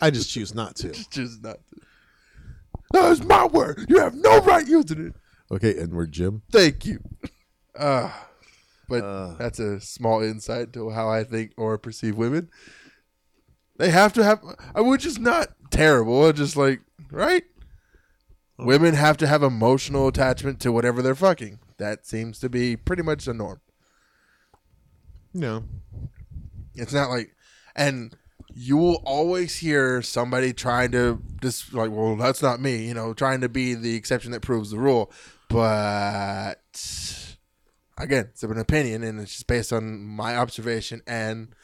I just choose not to. Just not to. That is my word. You have no right using it. Okay, Edward Jim. Thank you. Uh, but that's a small insight to how I think or perceive women. They have to have, uh, which is not terrible. It's just like, right? Women have to have emotional attachment to whatever they're fucking. That seems to be pretty much the norm. No. It's not like, and you will always hear somebody trying to just like, well, that's not me, you know, trying to be the exception that proves the rule. But again, it's an opinion, and it's just based on my observation and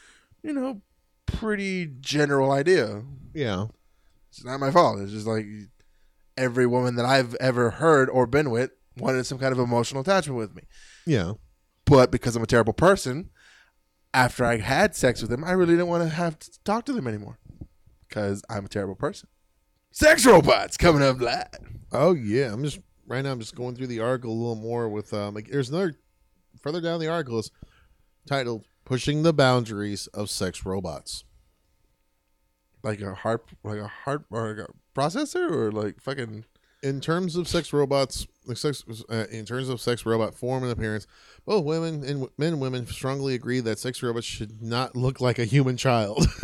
you know, pretty general idea. Yeah. It's not my fault. It's just like every woman that I've ever heard or been with wanted some kind of emotional attachment with me. Yeah. But because I'm a terrible person, after I had sex with them, I really didn't want to have to talk to them anymore because I'm a terrible person. Sex robots coming up live. Oh yeah, I'm just right now. I'm just going through the article a little more with um. Like, there's another further down the article is titled "Pushing the Boundaries of Sex Robots." Like a heart, like a heart, or like a processor, or like fucking. In terms of sex robots, like sex, uh, in terms of sex robot form and appearance, both women and w- men and women strongly agree that sex robots should not look like a human child.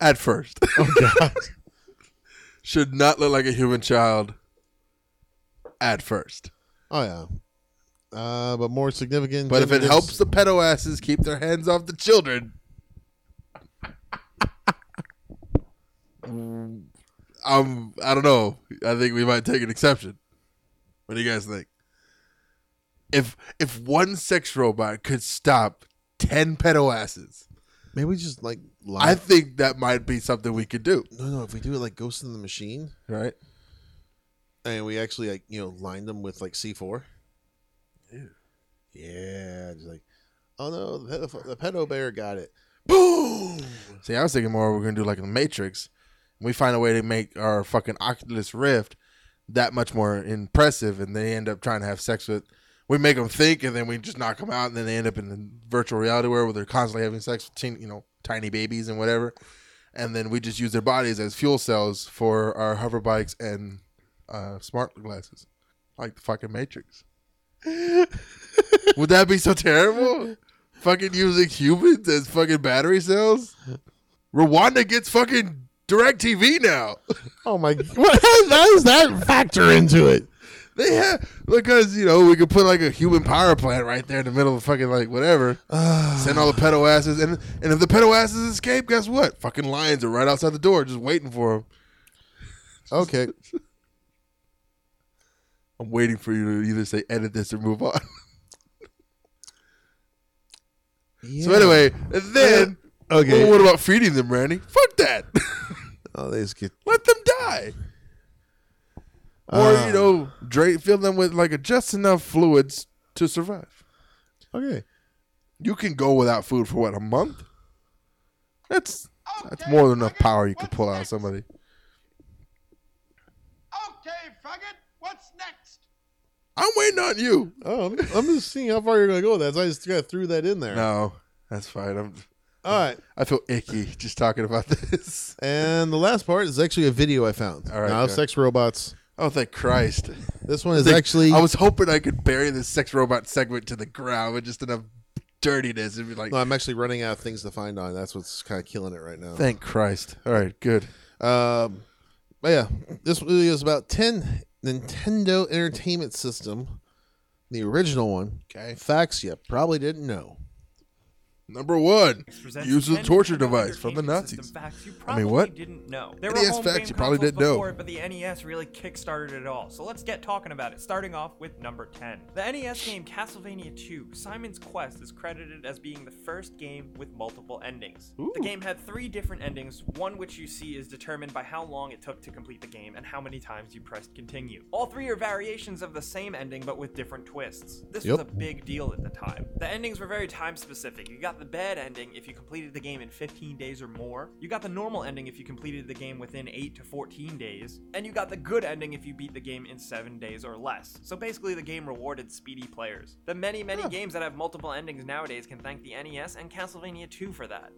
At first, oh god, should not look like a human child. At first, oh yeah. Uh, but more significant. but if it helps the pedo asses keep their hands off the children, um, I don't know. I think we might take an exception. What do you guys think? If if one sex robot could stop ten pedo asses, Maybe we just like I think that might be something we could do. no, no. If we do it like Ghost in the Machine, Right? and we actually like you know line them with like C four. Yeah, just like, oh no, the pedo, the pedo bear got it. Boom. See, I was thinking more we're gonna do like the Matrix. We find a way to make our fucking Oculus Rift that much more impressive, and they end up trying to have sex with. We make them think, and then we just knock them out, and then they end up in the virtual reality world where they're constantly having sex with, teen, you know, tiny babies and whatever. And then we just use their bodies as fuel cells for our hover bikes and uh, smart glasses, like the fucking Matrix. Would that be so terrible? fucking using humans as fucking battery cells? Rwanda gets fucking direct TV now. Oh my! What how does that factor into it? They have because you know we could put like a human power plant right there in the middle of fucking like whatever. Ah. Send all the pedo asses, and and if the pedo asses escape, guess what? Fucking lions are right outside the door, just waiting for them. Okay. I'm waiting for you to either say edit this or move on. So anyway, and then uh, Okay. well, what about feeding them, Randy? Fuck that. Oh, they just get. Let them die. Or Uh, you know, drain fill them with like a just enough fluids to survive. Okay. You can go without food for what a month. That's that's more than enough power you could pull out of somebody. Okay, faggot, what's next? I'm waiting on you. Oh, I'm, I'm just seeing how far you're gonna go with that. So I just kind of threw that in there. No, that's fine. I'm. All right. I feel icky just talking about this. And the last part is actually a video I found. All right, Now, sex robots. Oh, thank Christ! This one is Think- actually. I was hoping I could bury this sex robot segment to the ground with just enough dirtiness and be like, No, I'm actually running out of things to find on. That's what's kind of killing it right now. thank Christ. All right, good. Um, but yeah, this video is about 10 Nintendo Entertainment System, the original one. Okay. Facts you probably didn't know. Number one, use a torture device from the Nazis. I mean, what? didn't know. There NES were facts you probably didn't know. before it, but the NES really kickstarted it all. So let's get talking about it. Starting off with number 10. The NES game Castlevania 2: Simon's Quest is credited as being the first game with multiple endings. The game had three different endings, one which you see is determined by how long it took to complete the game and how many times you pressed continue. All three are variations of the same ending but with different twists. This was a big deal at the time. The endings were very time specific. You got the bad ending if you completed the game in 15 days or more. You got the normal ending if you completed the game within 8 to 14 days. And you got the good ending if you beat the game in 7 days or less. So basically, the game rewarded speedy players. The many, many games that have multiple endings nowadays can thank the NES and Castlevania 2 for that.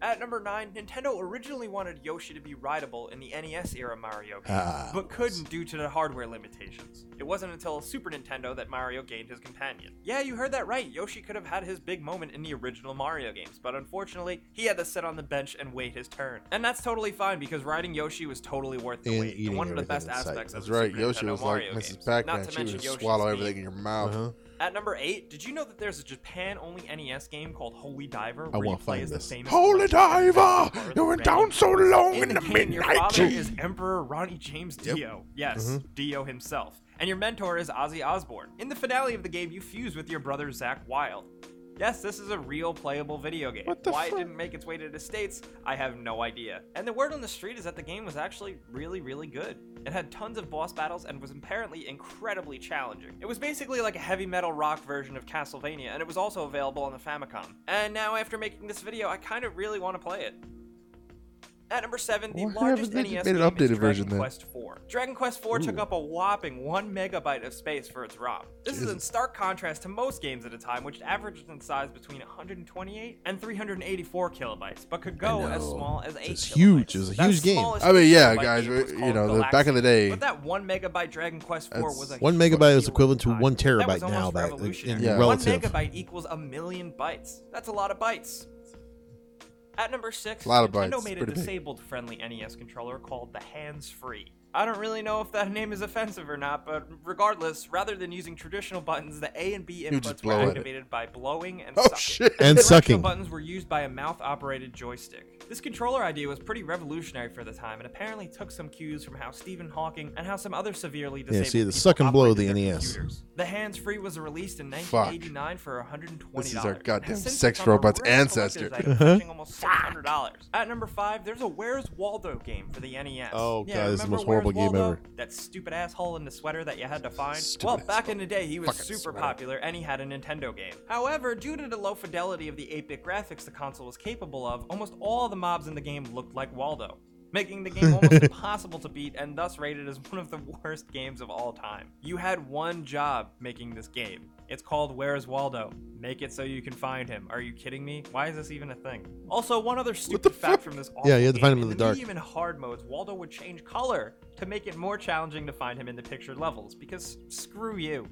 At number 9, Nintendo originally wanted Yoshi to be rideable in the NES era Mario games, Ah, but couldn't due to the hardware limitations. It wasn't until Super Nintendo that Mario gained his companion. Yeah, you heard that right, Yoshi could have had his big moment in the original Mario games, but unfortunately, he had to sit on the bench and wait his turn. And that's totally fine because riding Yoshi was totally worth the And wait, and one of the best in sight. aspects of That's the right. Super Yoshi Nintendo was like Mario Mrs. games. Pac-Man. Not to She mention would Yoshi's swallow theme. everything in your mouth. Uh-huh. At number 8, did you know that there's a Japan only NES game called Holy Diver I where you play as the this. famous Holy diver, you went down so long in In the the game, your midnight. father is Emperor Ronnie James Yep. Dio. Yes, Mhm. Dio himself. And your mentor is Ozzy Osbourne. In the finale of the game, you fuse with your brother Zakk Wylde. Yes, this is a real playable video game. Why fuck? it didn't make its way to the States, I have no idea. And the word on the street is that the game was actually really, really good. It had tons of boss battles and was apparently incredibly challenging. It was basically like a heavy metal rock version of Castlevania, and it was also available on the Famicom. And now, after making this video, I kind of really want to play it. At number 7, the Why largest haven't they NES made an game updated is Dragon version then? Quest 4. Dragon Quest 4 took Ooh. up a whopping 1 megabyte of space for its ROM. This is in stark contrast to most games at a time, which averaged in size between 128 and 384 kilobytes, but could go as know. small as 8 It's huge. It was a That huge game. smallest I mean, yeah, kilobyte guys, game was you called know, the- back in the day- But that 1 megabyte Dragon Quest 4 was a One megabyte is equivalent to the one That terabyte now, back in. Yeah. relative. One megabyte equals a million bytes. That's a lot of bytes. At number six, A lot of Nintendo bytes. made a Pretty big. disabled friendly NES controller called the Hands Free. I don't really know if that name is offensive or not, but regardless, rather than using traditional buttons, the A and B inputs were at it. activated by blowing and Oh, sucking. shit. And The directional sucking. buttons were used by a mouth-operated joystick. This controller idea was pretty revolutionary for the time, and apparently took some cues from how Stephen Hawking and how some other severely disabled Yeah, see, the people suck and blow of the NES. computers. The hands-free was released in Fuck. 1989 for 120 This is our goddamn sex robot's ancestor. Uh-huh. almost $600. At number five, there's a Where's Waldo game for the NES. Oh, yeah, God, this is the most horrible Where's game Waldo? ever. That stupid asshole in the sweater that you had to find. Stupid well, back asshole. in the day, he was Fucking super sweater. popular and he had a Nintendo game. However, due to the low fidelity of the 8-bit graphics the console was capable of, almost all the mobs in the game looked like Waldo. Making the game almost impossible to beat and thus rated as one of the worst games of all time. You had one job making this game. It's called Where's Waldo? Make it so you can find him. Are you kidding me? Why is this even a thing? Also, one other stupid fact from this awful Yeah, you had to find him in the dark. Even hard modes, Waldo would change color to make it more challenging to find him in the pictured levels. Because screw you.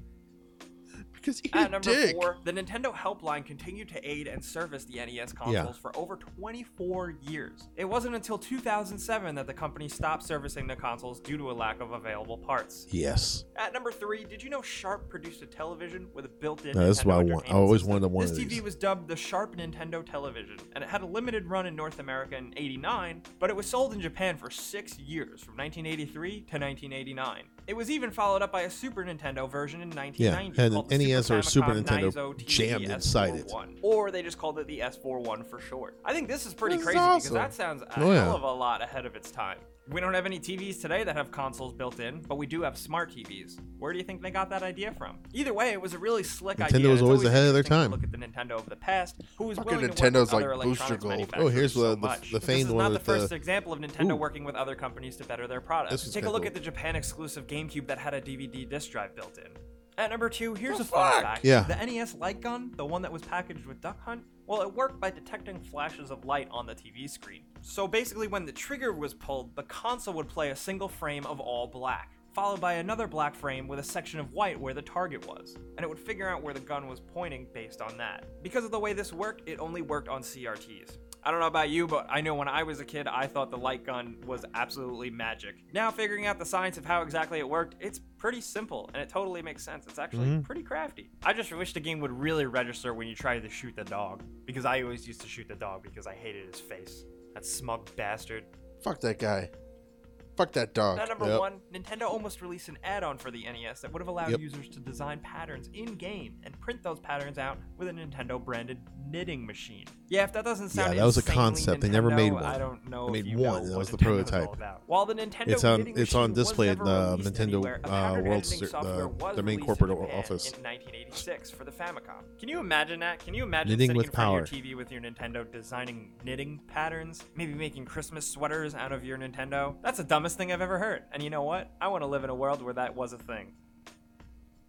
Because At number dick. four, the Nintendo Helpline continued to aid and service the NES consoles for over 24 years. It wasn't until 2007 that the company stopped servicing the consoles due to a lack of available parts. Yes. At number three, did you know Sharp produced a television with a built-in? No, this Nintendo what I want. I always system? wanted one This of TV these. was dubbed the Sharp Nintendo Television, and it had a limited run in North America in '89, but it was sold in Japan for six years, from 1983 to 1989. It was even followed up by a Super Nintendo version in 1990 Yeah, had an NES or a Super Nintendo jammed inside it. SF1, or they just called it the SF1 for short. I think this is pretty crazy because that sounds a Oh, yeah. hell of a lot ahead of its time. We don't have any TVs today that have consoles built in, but we do have smart TVs. Where do you think they got that idea from? Either way, it was a really slick idea. Nintendo and was it's always ahead of their time. Look at the Nintendo of the past, who was Fucking willing to Nintendo's work with like other Booster Gold. Oh, here's so the- the- much. the This famed is one not the with the- first example of Nintendo Ooh. working with other companies to better their This products. Take a look cool. at the Japan exclusive GameCube that had a DVD disc drive built in. At number two, here's The a fun fuck? fact. Yeah. The NES light gun, the one that was packaged with Duck Hunt, well, it worked by detecting flashes of light on the TV screen. So basically, when the trigger was pulled, the console would play a single frame of all black, followed by another black frame with a section of white where the target was, and it would figure out where the gun was pointing based on that. Because of the way this worked, it only worked on CRTs. I don't know about you, but I know when I was a kid, I thought the light gun was absolutely magic. Now, figuring out the science of how exactly it worked, it's pretty simple and it totally makes sense. It's actually Mhm. pretty crafty. I just wish the game would really register when you try to shoot the dog, because I always used to shoot the dog because I hated his face. That smug bastard. Fuck that guy. Fuck that dog. At number Yep. one, Nintendo almost released an add-on for the NES that would have allowed Yep. users to design patterns in-game and print those patterns out with a Nintendo-branded knitting machine. Yeah, if that doesn't sound Yeah, that was a concept. They never made one. I don't know They if made one. That was the Nintendo's prototype. While the Nintendo It's on- it's on display at the Nintendo, anywhere, uh, World uh, their main corporate office. in 1986 for the Famicom. Can you imagine that? Can you imagine Knitting sitting with in front power. of your TV with your Nintendo designing knitting patterns, maybe making Christmas sweaters out of your Nintendo? That's the dumbest thing I've ever heard. And you know what? I want to live in a world where that was a thing.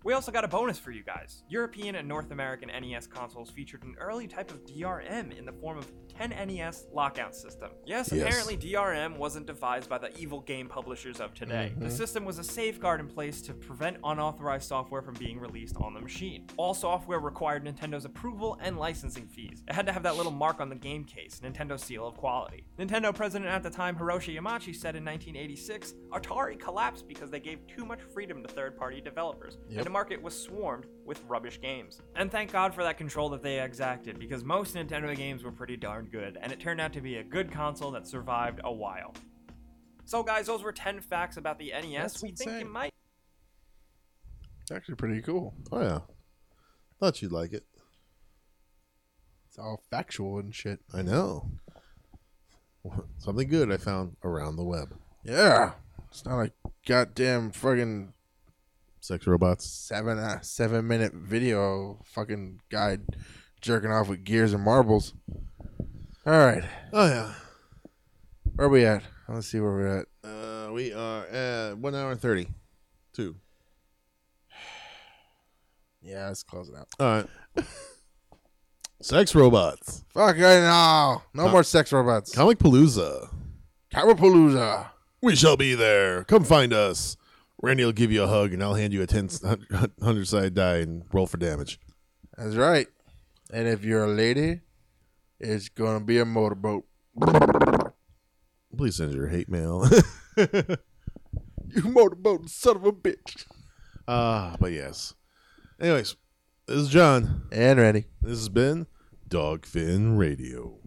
We also got a bonus for you guys. European and North American NES consoles featured an early type of DRM in the form of 10NES lockout system. Yes, Yes. apparently DRM wasn't devised by the evil game publishers of today. The Mhm. system was a safeguard in place to prevent unauthorized software from being released on the machine. All software required Nintendo's approval and licensing fees. It had to have that little mark on the game case, Nintendo seal of quality. Nintendo president at the time, Hiroshi Yamauchi, said in 1986, Atari collapsed because they gave too much freedom to third-party developers, Yep. and the market was swarmed with rubbish games. And thank God for that control that they exacted, because most Nintendo games were pretty darn good, and it turned out to be a good console that survived a while. So, guys, those were 10 facts about the NES. That's we think you might actually pretty cool. Oh yeah. Thought you'd like it. It's all factual and shit. I know. Something good I found around the web. Yeah. It's not a goddamn fucking Sex robots. seven uh, seven minute video fucking guy jerking off with gears and marbles. All right, Oh yeah. where are we at? Let's see where we're at. Uh, we are at one hour and thirty. Two. Yeah, let's close it out. All right. Sex robots. Fuck I know. No more sex robots. Comic Palooza. Carapalooza. We shall be there. Come find us. Randy will give you a hug, and I'll hand you a 10 100 side die and roll for damage. That's right. And if you're a lady, it's gonna be a motorboat. Please send your hate mail. You motorboat son of a bitch. Ah, but yes. Anyways, this is John. And Randy. This has been Dogfin Radio.